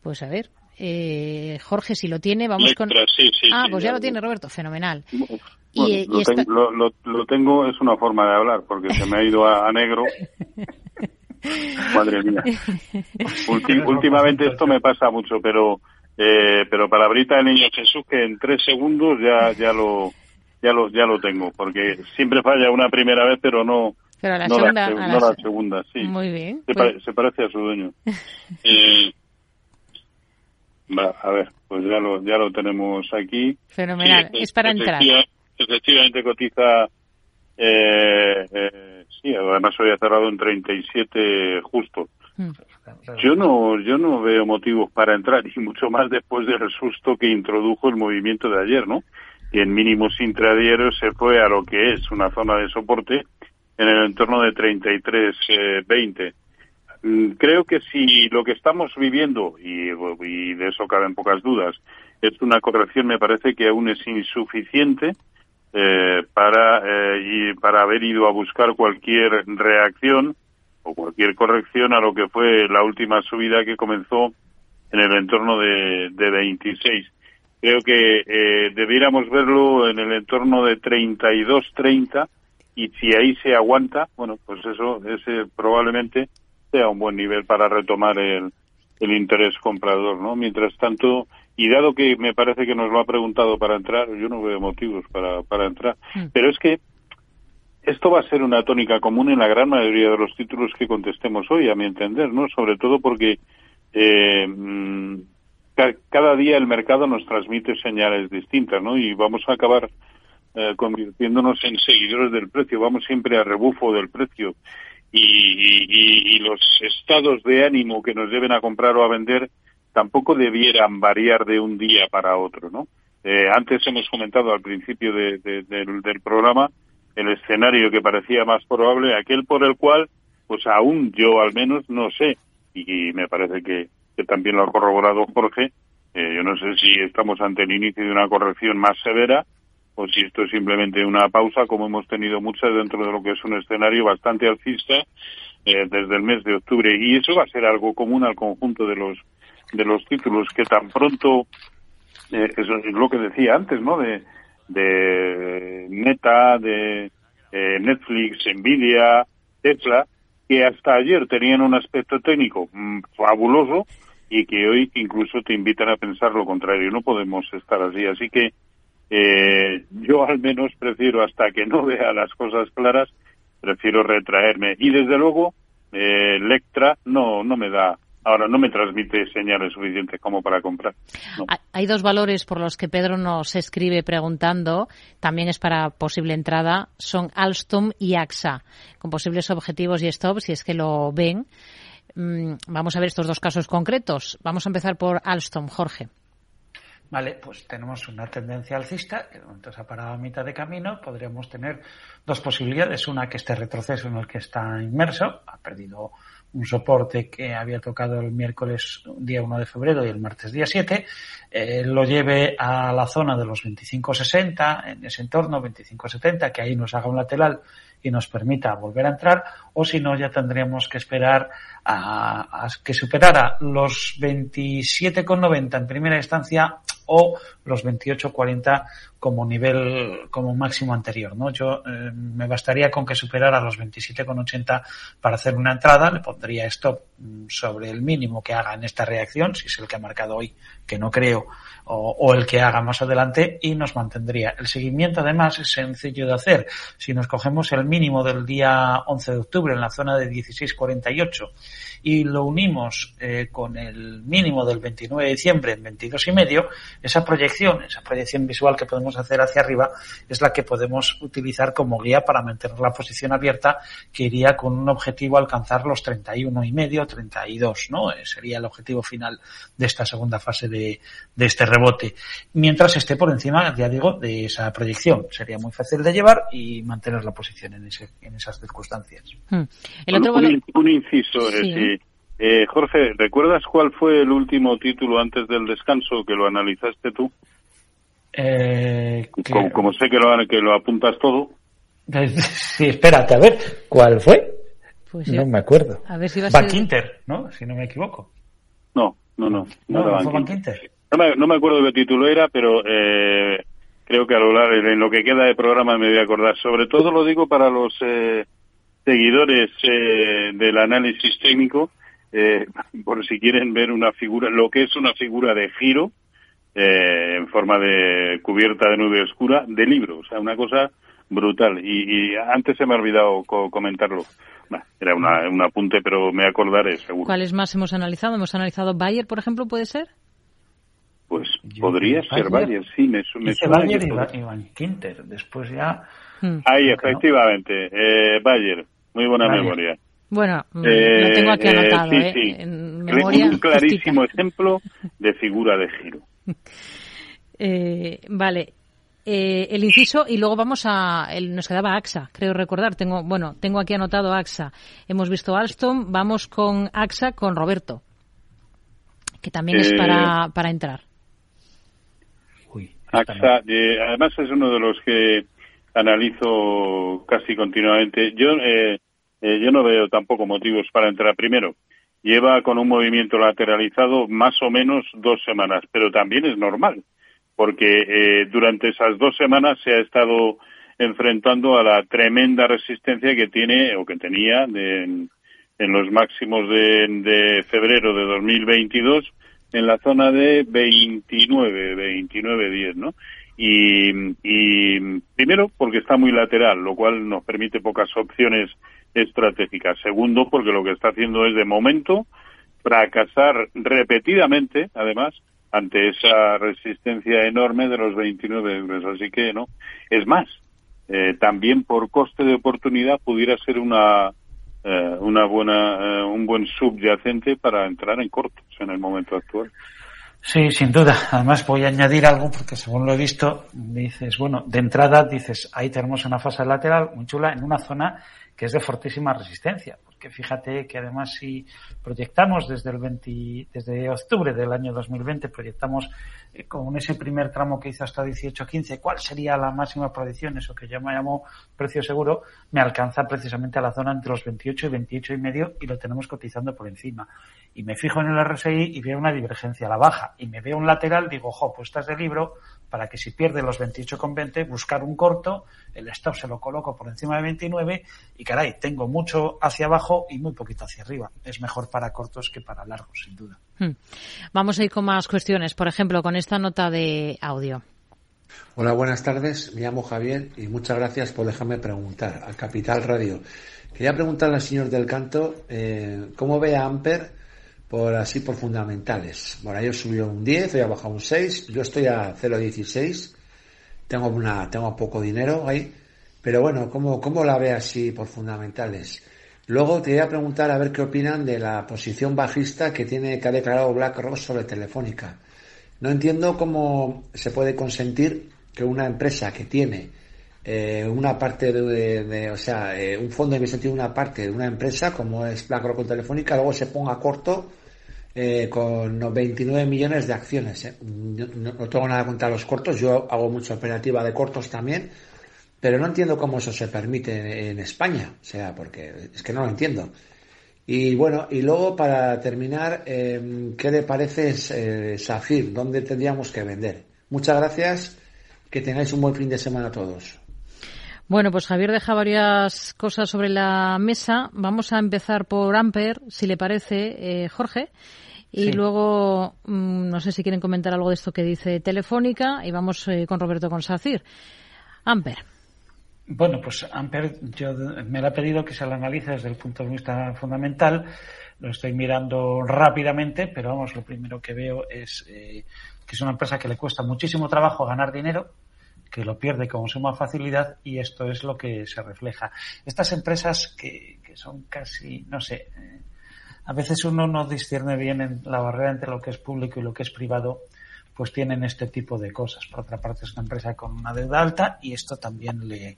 Pues a ver, eh, Jorge, si lo tiene, vamos con. ah, pues ya, lo tiene, Roberto, fenomenal. y, lo, tengo, es una forma de hablar, porque se me ha ido a, negro. Madre mía. últimamente esto me pasa mucho, pero eh, pero palabrita del niño Jesús que en tres segundos ya ya lo ya lo ya lo tengo, porque siempre falla una primera vez, pero no la, no segunda, la, segunda, sí. Muy bien. Se, pues se parece a su dueño. Eh, Va, a ver, pues ya lo, ya lo tenemos aquí. Fenomenal, es para entrar. Efectivamente cotiza, eh, eh, sí, además hoy ha cerrado en 37 justo. Hmm. Yo no, yo no veo motivos para entrar y mucho más después del susto que introdujo el movimiento de ayer, ¿no? Y en mínimos intradiarios se fue a lo que es una zona de soporte en el entorno de 33.20. Eh, creo que si lo que estamos viviendo, y, de eso caben pocas dudas, es una corrección, me parece que aún es insuficiente eh, para, eh, para haber ido a buscar cualquier reacción o cualquier corrección a lo que fue la última subida que comenzó en el entorno de, de 26. Creo que eh, debiéramos verlo en el entorno de 32-30 y si ahí se aguanta, bueno, pues eso ese probablemente a un buen nivel para retomar el, el interés comprador, ¿no? Mientras tanto, y dado que me parece que nos lo ha preguntado para entrar, yo no veo motivos para, para entrar. Hmm. Pero es que esto va a ser una tónica común en la gran mayoría de los títulos que contestemos hoy, a mi entender, ¿no? Sobre todo porque eh, mm, cada día el mercado nos transmite señales distintas, ¿no? Y vamos a acabar eh, convirtiéndonos en seguidores del precio, vamos siempre a rebufo del precio y, los estados de ánimo que nos lleven a comprar o a vender tampoco debieran variar de un día para otro, ¿no? Eh, antes hemos comentado al principio del, del, programa el escenario que parecía más probable, aquel por el cual, pues aún yo al menos no sé, y, me parece que, que, también lo ha corroborado Jorge, eh, yo no sé si estamos ante el inicio de una corrección más severa o si esto es simplemente una pausa, como hemos tenido muchas dentro de lo que es un escenario bastante alcista eh, desde el mes de octubre. Y eso va a ser algo común al conjunto de los de los títulos que tan pronto, eh, eso es lo que decía antes, ¿no? De, de Meta, de eh, Netflix, Nvidia, Tesla, que hasta ayer tenían un aspecto técnico mm, fabuloso y que hoy incluso te invitan a pensar lo contrario. No podemos estar así. Así que eh, yo al menos prefiero, hasta que no vea las cosas claras, prefiero retraerme. Y desde luego, eh, Lectra no, no me da Ahora no me transmite señales suficientes como para comprar. Hay dos valores por los que Pedro nos escribe preguntando, también es para posible entrada, son Alstom y AXA, con posibles objetivos y stops, si es que lo ven. Mm, vamos a ver estos dos casos concretos. Vamos a empezar por Alstom, Jorge. Vale, pues tenemos una tendencia alcista, que de momento se ha parado a mitad de camino. Podríamos tener dos posibilidades. Una, que este retroceso en el que está inmerso ha perdido un soporte que había tocado el miércoles día 1 de febrero y el martes día 7, eh, lo lleve a la zona de los 25.60, en ese entorno, 25.70, que ahí nos haga un lateral y nos permita volver a entrar, o si no, ya tendríamos que esperar a, a que superara los 27,90 en primera instancia o los 28,40 como nivel, como máximo anterior, ¿no? Yo eh, me bastaría con que superara los 27,80 para hacer una entrada, le pondría stop mm, sobre el mínimo que haga en esta reacción, si es el que ha marcado hoy, que no creo, o, o el que haga más adelante, y nos mantendría. El seguimiento, además, es sencillo de hacer. Si nos cogemos el mínimo del día 11 de octubre en la zona de 16,48 y lo unimos eh, con el mínimo del 29 de diciembre en 22 y medio, esa proyección, esa proyección visual que podemos hacer hacia arriba es la que podemos utilizar como guía para mantener la posición abierta que iría con un objetivo a alcanzar los 31 y medio, 32, ¿no? Eh, sería el objetivo final de esta segunda fase de, de este rebote. Mientras esté por encima, ya digo, de esa proyección. Sería muy fácil de llevar y mantener la posición en, ese, en esas circunstancias. Hmm. El otro un, un, inciso, sí. eh, eh, Jorge, ¿recuerdas cuál fue el último título antes del descanso que lo analizaste tú? Eh, como, como, sé que lo, que lo apuntas todo. Sí, espérate, a ver, ¿cuál fue? Pues no me acuerdo. A ver si va a Bank ser... Inter, ¿no? Si no me equivoco. No, no, no. No, no fue Bank Bank Inter. No me, no me acuerdo qué título era, pero eh, creo que a lo largo, en lo que queda de programa me voy a acordar. Sobre todo lo digo para los eh, seguidores eh, del análisis técnico, eh, por si quieren ver una figura, lo que es una figura de giro eh, en forma de cubierta de nube oscura de libro, o sea, una cosa brutal. Y, y antes se me ha olvidado co comentarlo. Era una, un apunte, pero me acordaré seguro. ¿Cuáles más hemos analizado? ¿Hemos analizado Bayer, por ejemplo, puede ser? Pues podría ser Bayer, sí, me, me suena Bayer y, Ba- y Bank Inter. Después ya... Hmm. Ahí, efectivamente, eh, Bayer, muy buena Bayer. memoria. Bueno, mm, Eh, lo tengo aquí eh, anotado, sí, ¿eh? sí. En memoria un clarísimo ejemplo de figura de giro. Eh, vale. Eh, el inciso y luego vamos a el, nos quedaba AXA creo recordar tengo bueno tengo aquí anotado AXA hemos visto Alstom vamos con AXA con Roberto que también es Eh, para para entrar AXA, eh, además es uno de los que analizo casi continuamente. Yo, eh, yo no veo tampoco motivos para entrar primero. Lleva con un movimiento lateralizado más o menos dos semanas, pero también es normal, porque eh, durante esas dos semanas se ha estado enfrentando a la tremenda resistencia que tiene o que tenía de- en, en los máximos de, de febrero de 2022 en la zona de 29, 29, 10, ¿no? Y, y primero porque está muy lateral, lo cual nos permite pocas opciones estratégicas. Segundo, porque lo que está haciendo es de momento fracasar repetidamente, además, ante esa resistencia enorme de los 29 euros. Así que, ¿no? Es más, eh, también por coste de oportunidad pudiera ser una eh, una buena eh, un buen subyacente para entrar en cortos en el momento actual. Sí, sin duda. Además voy a añadir algo porque según lo he visto, dices, bueno, de entrada dices, ahí tenemos una fase lateral muy chula en una zona que es de fortísima resistencia. Porque fíjate que además si proyectamos desde el 20, desde octubre del año 2020, proyectamos eh, con ese primer tramo que hizo hasta 18-15, cuál sería la máxima proyección, eso que yo me llamo precio seguro, me alcanza precisamente a la zona entre los 28 y 28 y medio y lo tenemos cotizando por encima. Y me fijo en el RSI y veo una divergencia a la baja y me veo un lateral, digo, jo, pues estás de libro para que si pierde los 28,20 buscar un corto, el stop se lo coloco por encima de 29 y caray, tengo mucho hacia abajo y muy poquito hacia arriba. Es mejor para cortos que para largos, sin duda. Hmm. vamos a ir con más cuestiones por ejemplo con esta nota de audio Hola, buenas tardes. Me llamo Javier y muchas gracias por dejarme preguntar a Capital Radio. Quería preguntarle al señor del Canto eh, cómo ve a Amper por así por fundamentales. Bueno, yo subió un 10, hoy ha bajado un 6, yo estoy a 0,16, tengo una, tengo poco dinero ahí, pero bueno, ¿cómo, cómo la ve así por fundamentales? Luego te voy a preguntar a ver qué opinan de la posición bajista que tiene que ha declarado BlackRock sobre Telefónica. No entiendo cómo se puede consentir que una empresa que tiene eh, una parte de, o sea, eh, un fondo inversión una parte de una empresa como es BlackRock con Telefónica, luego se ponga corto eh, con 29 millones de acciones. No, tengo nada contra los cortos, yo hago mucha operativa de cortos también, pero no entiendo cómo eso se permite en, España, o sea, porque es que no lo entiendo. Y bueno, y luego para terminar, ¿qué le parece Safir? ¿Dónde tendríamos que vender? Muchas gracias, que tengáis un buen fin de semana todos. Bueno, pues Javier deja varias cosas sobre la mesa. Vamos a empezar por Amper, si le parece, eh, Jorge. Y luego, mm, no sé si quieren comentar algo de esto que dice Telefónica. Y vamos eh, con Roberto Consacir. Amper. Bueno, pues Amper, yo me lo ha pedido que se lo analice desde el punto de vista fundamental. Lo estoy mirando rápidamente, pero vamos, lo primero que veo es eh, que es una empresa que le cuesta muchísimo trabajo ganar dinero que lo pierde con suma facilidad y esto es lo que se refleja. Estas empresas que, que son casi, no sé, eh, a veces uno no discierne bien en la barrera entre lo que es público y lo que es privado, pues tienen este tipo de cosas. Por otra parte, es una empresa con una deuda alta y esto también le,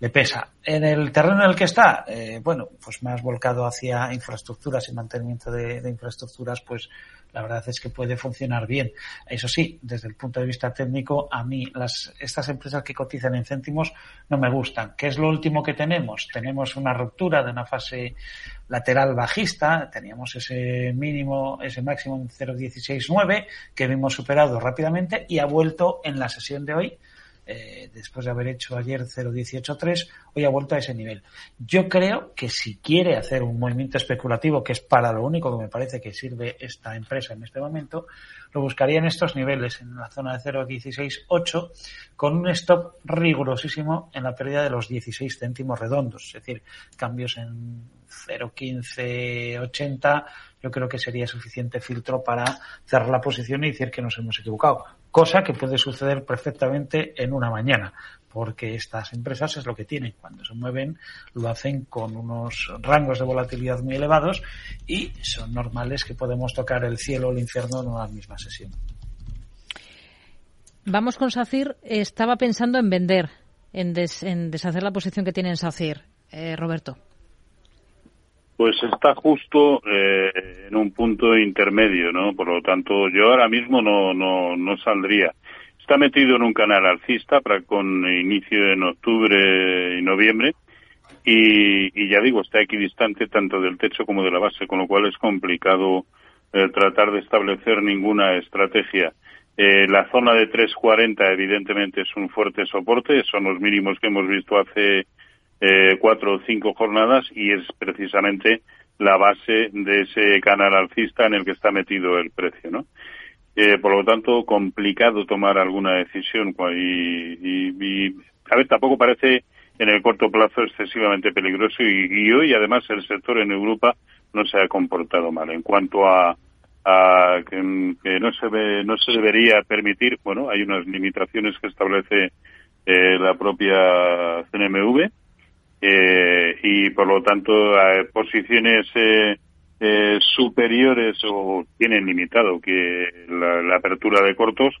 le pesa. En el terreno en el que está, eh, bueno, pues más volcado hacia infraestructuras y mantenimiento de, de infraestructuras, pues la verdad es que puede funcionar bien. Eso sí, desde el punto de vista técnico, a mí las, estas empresas que cotizan en céntimos no me gustan. ¿Qué es lo último que tenemos? Tenemos una ruptura de una fase lateral bajista, teníamos ese mínimo, ese máximo en 0.169 que vimos superado rápidamente y ha vuelto en la sesión de hoy eh, después de haber hecho ayer 0.183, hoy ha vuelto a ese nivel. Yo creo que si quiere hacer un movimiento especulativo, que es para lo único que me parece que sirve esta empresa en este momento, lo buscaría en estos niveles, en la zona de 0.168, con un stop rigurosísimo en la pérdida de los 16 céntimos redondos, es decir, cambios en 0.1580 yo creo que sería suficiente filtro para cerrar la posición y decir que nos hemos equivocado. Cosa que puede suceder perfectamente en una mañana, porque estas empresas es lo que tienen. Cuando se mueven, lo hacen con unos rangos de volatilidad muy elevados y son normales que podemos tocar el cielo o el infierno en una misma sesión. Vamos con SACIR. Estaba pensando en vender, en, deshacer la posición que tiene en SACIR. Eh, Roberto. Pues está justo eh, en un punto intermedio, ¿no? Por lo tanto, yo ahora mismo no, no, no saldría. Está metido en un canal alcista para con inicio en octubre y noviembre y, y ya digo, está equidistante tanto del techo como de la base, con lo cual es complicado eh, tratar de establecer ninguna estrategia. Eh, la zona de 340 evidentemente es un fuerte soporte, son los mínimos que hemos visto hace eh, cuatro o cinco jornadas y es precisamente la base de ese canal alcista en el que está metido el precio, ¿no? Eh, por lo tanto, complicado tomar alguna decisión y, y, a ver, tampoco parece en el corto plazo excesivamente peligroso y, hoy además el sector en Europa no se ha comportado mal en cuanto a, a que, no se ve, no se debería permitir, bueno, hay unas limitaciones que establece eh, la propia CNMV eh, y por lo tanto posiciones eh, eh, superiores o tienen limitado que la, apertura de cortos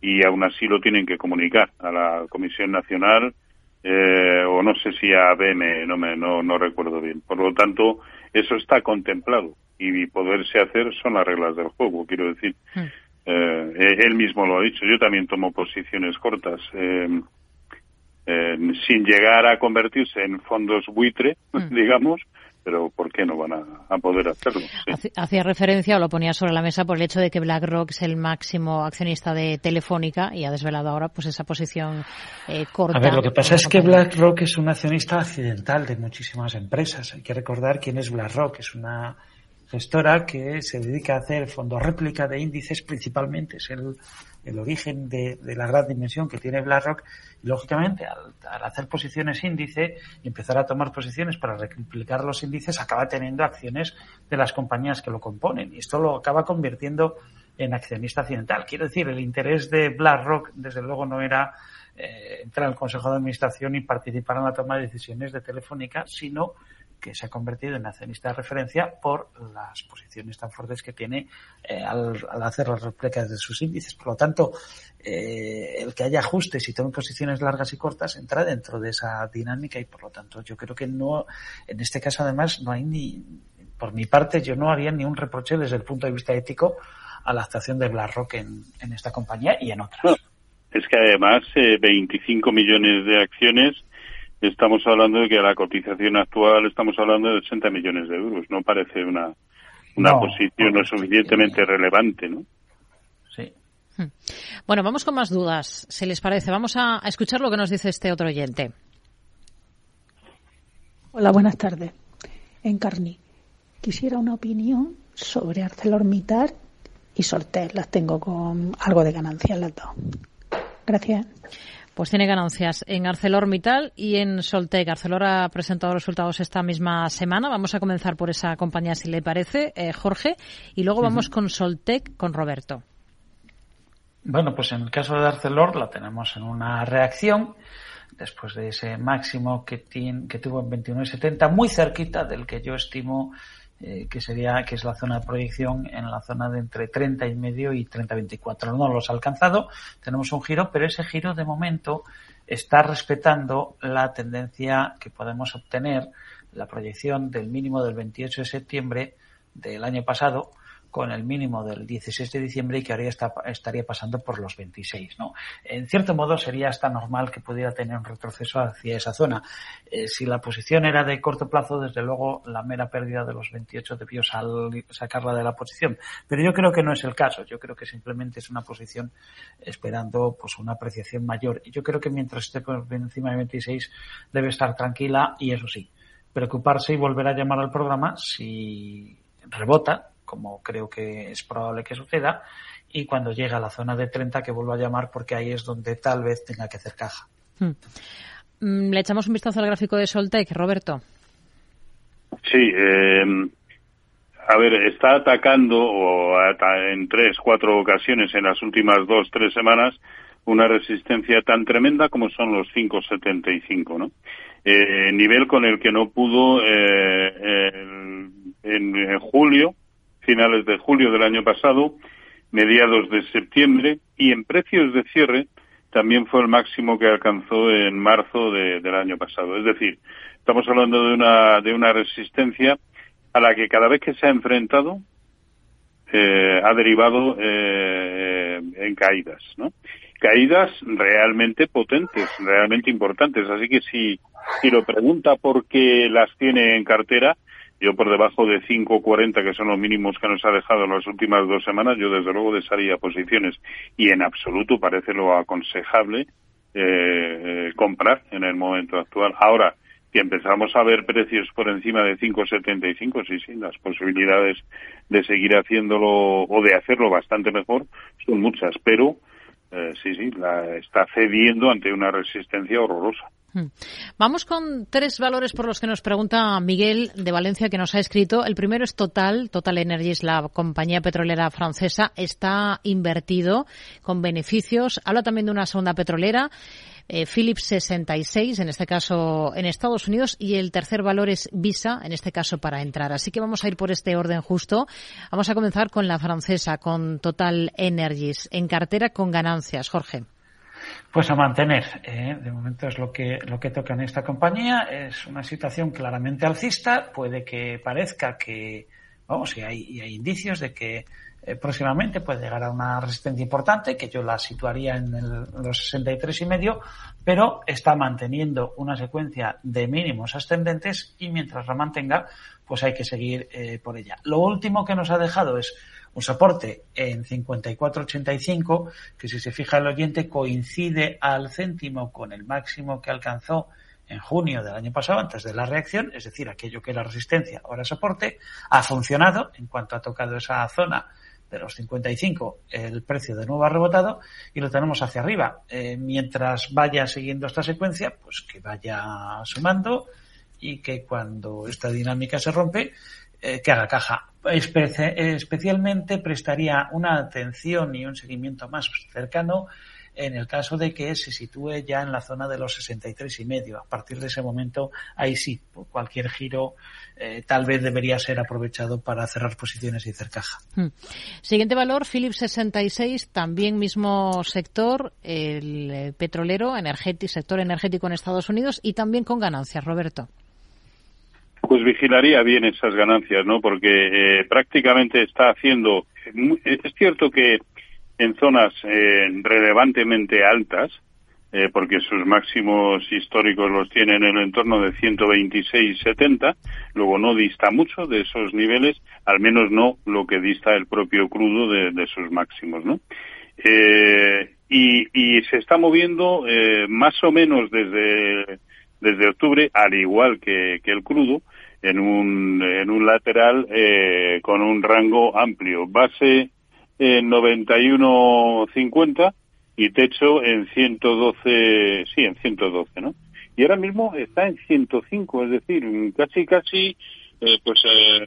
y aún así lo tienen que comunicar a la Comisión Nacional eh, o no sé si a BM, no, me, no, no recuerdo bien. Por lo tanto, eso está contemplado y poderse hacer son las reglas del juego, quiero decir. Hmm. Eh, él mismo lo ha dicho, yo también tomo posiciones cortas. Eh, eh, sin llegar a convertirse en fondos buitre, mm. digamos, pero ¿por qué no van a, poder hacerlo? Hacía referencia o lo ponía sobre la mesa por el hecho de que BlackRock es el máximo accionista de Telefónica y ha desvelado ahora pues esa posición eh, corta. A ver, lo que pasa es que BlackRock es un accionista accidental de muchísimas empresas. Hay que recordar quién es BlackRock. Es una gestora que se dedica a hacer fondos réplica de índices principalmente, es el, el origen de, de, la gran dimensión que tiene BlackRock y lógicamente al, al, hacer posiciones índice y empezar a tomar posiciones para replicar los índices acaba teniendo acciones de las compañías que lo componen y esto lo acaba convirtiendo en accionista accidental. Quiero decir, el interés de BlackRock desde luego no era eh, entrar al Consejo de Administración y participar en la toma de decisiones de Telefónica, sino que se ha convertido en accionista de referencia por las posiciones tan fuertes que tiene eh, al, al, hacer las réplicas de sus índices. Por lo tanto, eh, el que haya ajustes y tome posiciones largas y cortas entra dentro de esa dinámica y por lo tanto yo creo que no, en este caso además no hay ni, por mi parte yo no haría ni un reproche desde el punto de vista ético a la actuación de BlackRock en, esta compañía y en otras. Es que además eh, 25 millones de acciones estamos hablando de que la cotización actual estamos hablando de 80 millones de euros. No parece una, una no, posición lo suficientemente relevante, ¿no? Sí. Bueno, vamos con más dudas, si les parece. Vamos a, a escuchar lo que nos dice este otro oyente. Hola, buenas tardes. Encarni, quisiera una opinión sobre ArcelorMittal y Sortel. Las tengo con algo de ganancia las dos. Gracias. Pues tiene ganancias en ArcelorMittal y en Soltec. Arcelor ha presentado resultados esta misma semana. Vamos a comenzar por esa compañía, si le parece, eh, Jorge, y luego vamos uh -huh. con Soltec, con Roberto. Bueno, pues en el caso de Arcelor la tenemos en una reacción después de ese máximo que, tiene, que tuvo en 29.70, muy cerquita del que yo estimo eh, que sería que es la zona de proyección en la zona de entre 30 y medio y 30-24. No los ha alcanzado, tenemos un giro, pero ese giro de momento está respetando la tendencia que podemos obtener, la proyección del mínimo del 28 de septiembre del año pasado, con el mínimo del 16 de diciembre y que ahora estaría pasando por los 26. ¿no? En cierto modo sería hasta normal que pudiera tener un retroceso hacia esa zona. Eh, si la posición era de corto plazo, desde luego la mera pérdida de los 28 debió sal, sacarla de la posición. Pero yo creo que no es el caso. Yo creo que simplemente es una posición esperando pues una apreciación mayor. Y yo creo que mientras esté por encima de 26 debe estar tranquila y eso sí, preocuparse y volver a llamar al programa si rebota como creo que es probable que suceda, y cuando llega a la zona de 30 que vuelva a llamar porque ahí es donde tal vez tenga que hacer caja. Hmm. Le echamos un vistazo al gráfico de Soltec, Roberto. Sí, eh, a ver, está atacando o en tres, cuatro ocasiones en las últimas dos, tres semanas una resistencia tan tremenda como son los 5,75, ¿no? Eh, nivel con el que no pudo eh, en, en julio finales de julio del año pasado, mediados de septiembre y en precios de cierre también fue el máximo que alcanzó en marzo de, del año pasado. Es decir, estamos hablando de una, de una resistencia a la que cada vez que se ha enfrentado eh, ha derivado eh, en caídas, ¿no? Caídas realmente potentes, realmente importantes. Así que si, si lo pregunta por qué las tiene en cartera, yo por debajo de 5.40, que son los mínimos que nos ha dejado en las últimas dos semanas, yo desde luego desharía posiciones. Y en absoluto parece lo aconsejable eh, comprar en el momento actual. Ahora, que empezamos a ver precios por encima de 5,75, sí, sí, las posibilidades de seguir haciéndolo o de hacerlo bastante mejor son muchas, pero eh, sí, sí, la está cediendo ante una resistencia horrorosa. Hmm. Vamos con tres valores por los que nos pregunta Miguel de Valencia que nos ha escrito. El primero es Total. Total Energies, la compañía petrolera francesa, está invertido con beneficios. Habla también de una segunda petrolera. Eh, Philips 66, en este caso en Estados Unidos, y el tercer valor es Visa, en este caso para entrar. Así que vamos a ir por este orden justo. Vamos a comenzar con la francesa, con Total Energies, en cartera con ganancias. Jorge. Pues a mantener. Eh, de momento es lo que, lo que toca en esta compañía. Es una situación claramente alcista. Puede que parezca que, vamos, y hay, y hay indicios de que eh, próximamente puede llegar a una resistencia importante, que yo la situaría en el, los 63 y medio, pero está manteniendo una secuencia de mínimos ascendentes y mientras la mantenga, pues hay que seguir eh, por ella. Lo último que nos ha dejado es un soporte en 54.85 que si se fija el oyente coincide al céntimo con el máximo que alcanzó en junio del año pasado, antes de la reacción, es decir, aquello que era resistencia, ahora soporte, ha funcionado en cuanto ha tocado esa zona de los 55, el precio de nuevo ha rebotado y lo tenemos hacia arriba. Eh, mientras vaya siguiendo esta secuencia, pues que vaya sumando y que cuando esta dinámica se rompe, eh, que haga caja. especialmente prestaría una atención y un seguimiento más cercano en el caso de que se sitúe ya en la zona de los 63 y medio. A partir de ese momento, ahí sí, cualquier giro eh, tal vez debería ser aprovechado para cerrar posiciones y hacer caja. Hmm. Siguiente valor, Philips 66, también mismo sector, el eh, petrolero, energético, sector energético en Estados Unidos y también con ganancias. Roberto. Pues vigilaría bien esas ganancias, ¿no? Porque eh, prácticamente está haciendo. Es cierto que en zonas eh, relevantemente altas, eh, porque sus máximos históricos los tiene en el entorno de 126,70, luego no dista mucho de esos niveles, al menos no lo que dista el propio crudo de, sus máximos, ¿no? Eh, y, y, se está moviendo más o menos desde, desde octubre, al igual que, que el crudo, en un, en un lateral con un rango amplio. Base en 91.50 y techo en 112, sí, en 112, ¿no? Y ahora mismo está en 105, es decir, casi, casi, eh, pues, eh,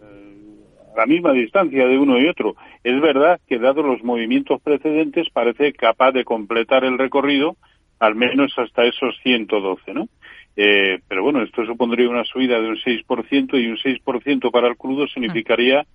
a la misma distancia de uno y otro. Es verdad que dado los movimientos precedentes parece capaz de completar el recorrido, al menos hasta esos 112, ¿no? Eh, pero bueno, esto supondría una subida de un 6% y un 6% para el crudo significaría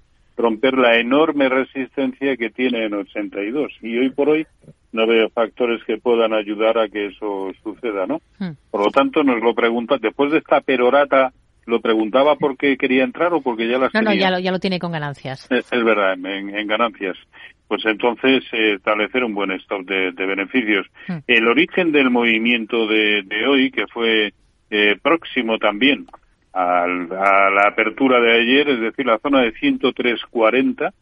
romper la enorme resistencia que tiene en 82. Y hoy por hoy no veo factores que puedan ayudar a que eso suceda, ¿no? Hmm. Por lo tanto, nos lo pregunta, después de esta perorata, ¿lo preguntaba porque quería entrar o porque ya las No, no, ya lo, ya lo tiene con ganancias. Es, verdad, en, ganancias. Pues entonces eh, establecer un buen stop de, beneficios. Hmm. El origen del movimiento de, de hoy, que fue eh, próximo también a la apertura de ayer, es decir, la zona de 103.40,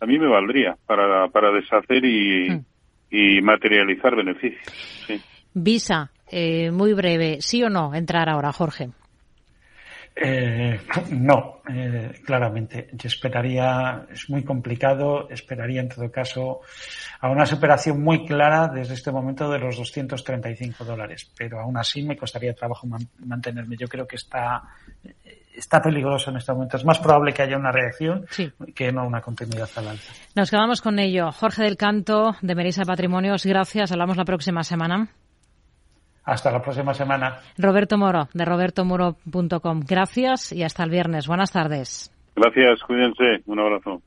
a mí me valdría para, para deshacer y, hmm. y materializar beneficios. Visa, eh, muy breve, ¿sí o no entrar ahora, Jorge? Eh, no, eh, claramente. Yo esperaría, es muy complicado, esperaría en todo caso a una superación muy clara desde este momento de los 235 dólares. Pero aún así me costaría trabajo mantenerme. Yo creo que está, está peligroso en este momento. Es más probable que haya una reacción que no una continuidad al alza. Nos quedamos con ello. Jorge del Canto, de Merisa Patrimonios, gracias. Hablamos la próxima semana. Hasta la próxima semana. Roberto Moro, de robertomoro.com. Gracias y hasta el viernes. Buenas tardes. Gracias, cuídense. Un abrazo.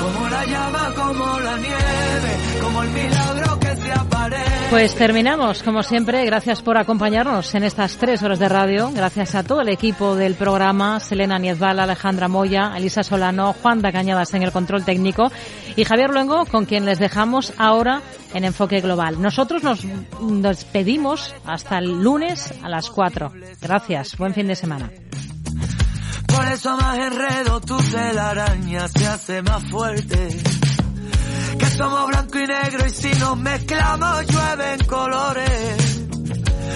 como la llama, como la nieve, como el milagro que se aparece. Pues terminamos, como siempre. Gracias por acompañarnos en estas tres horas de radio. Gracias a todo el equipo del programa, Selena Niezbal, Alejandra Moya, Elisa Solano, Juan da Cañadas en el control técnico y Javier Luengo, con quien les dejamos ahora en Enfoque Global. Nosotros nos despedimos hasta el lunes a las 4. Gracias. Buen fin de semana. Que somos blanco y negro y si nos mezclamos llueven colores.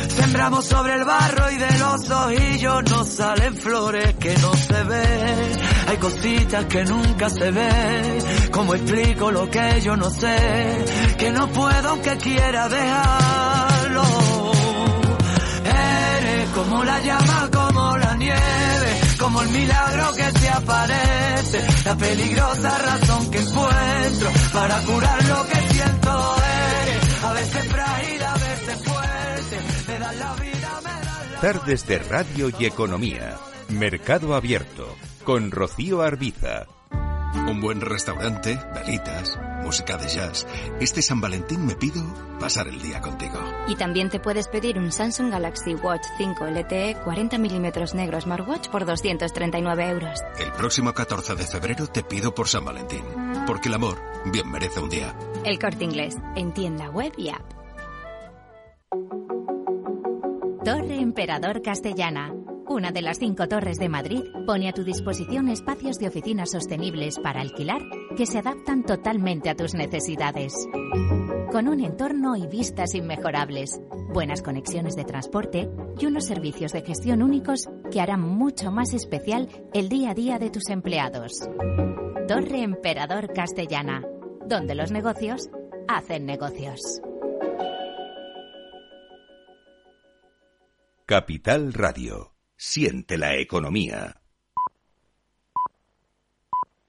Sembramos sobre el barro y de los ojillos nos salen flores que no se ven. Hay cositas que nunca se ven. Como explico lo que yo no sé? Que no puedo aunque quiera dejarlo. Eres como la llama, como la nieve como el milagro que te aparece, la peligrosa razón que encuentro para curar lo que siento eres, a veces frágil, a veces fuerte, me da la vida, me da la Tardes de Radio y Economía, Mercado Abierto, con Rocío Arbiza. Un buen restaurante, velitas, música de jazz. Este San Valentín me pido pasar el día contigo. Y también te puedes pedir un Samsung Galaxy Watch 5 LTE 40 milímetros negro smartwatch por 239 euros. El próximo 14 de febrero te pido por San Valentín. Porque el amor bien merece un día. El corte inglés, en tienda web y app. Torre Emperador Castellana una de las cinco torres de Madrid pone a tu disposición espacios de oficinas sostenibles para alquilar que se adaptan totalmente a tus necesidades con un entorno y vistas inmejorables, buenas conexiones de transporte y unos servicios de gestión únicos que harán mucho más especial el día a día de tus empleados. Torre Emperador Castellana, donde los negocios hacen negocios. Capital Radio. Siente la economía.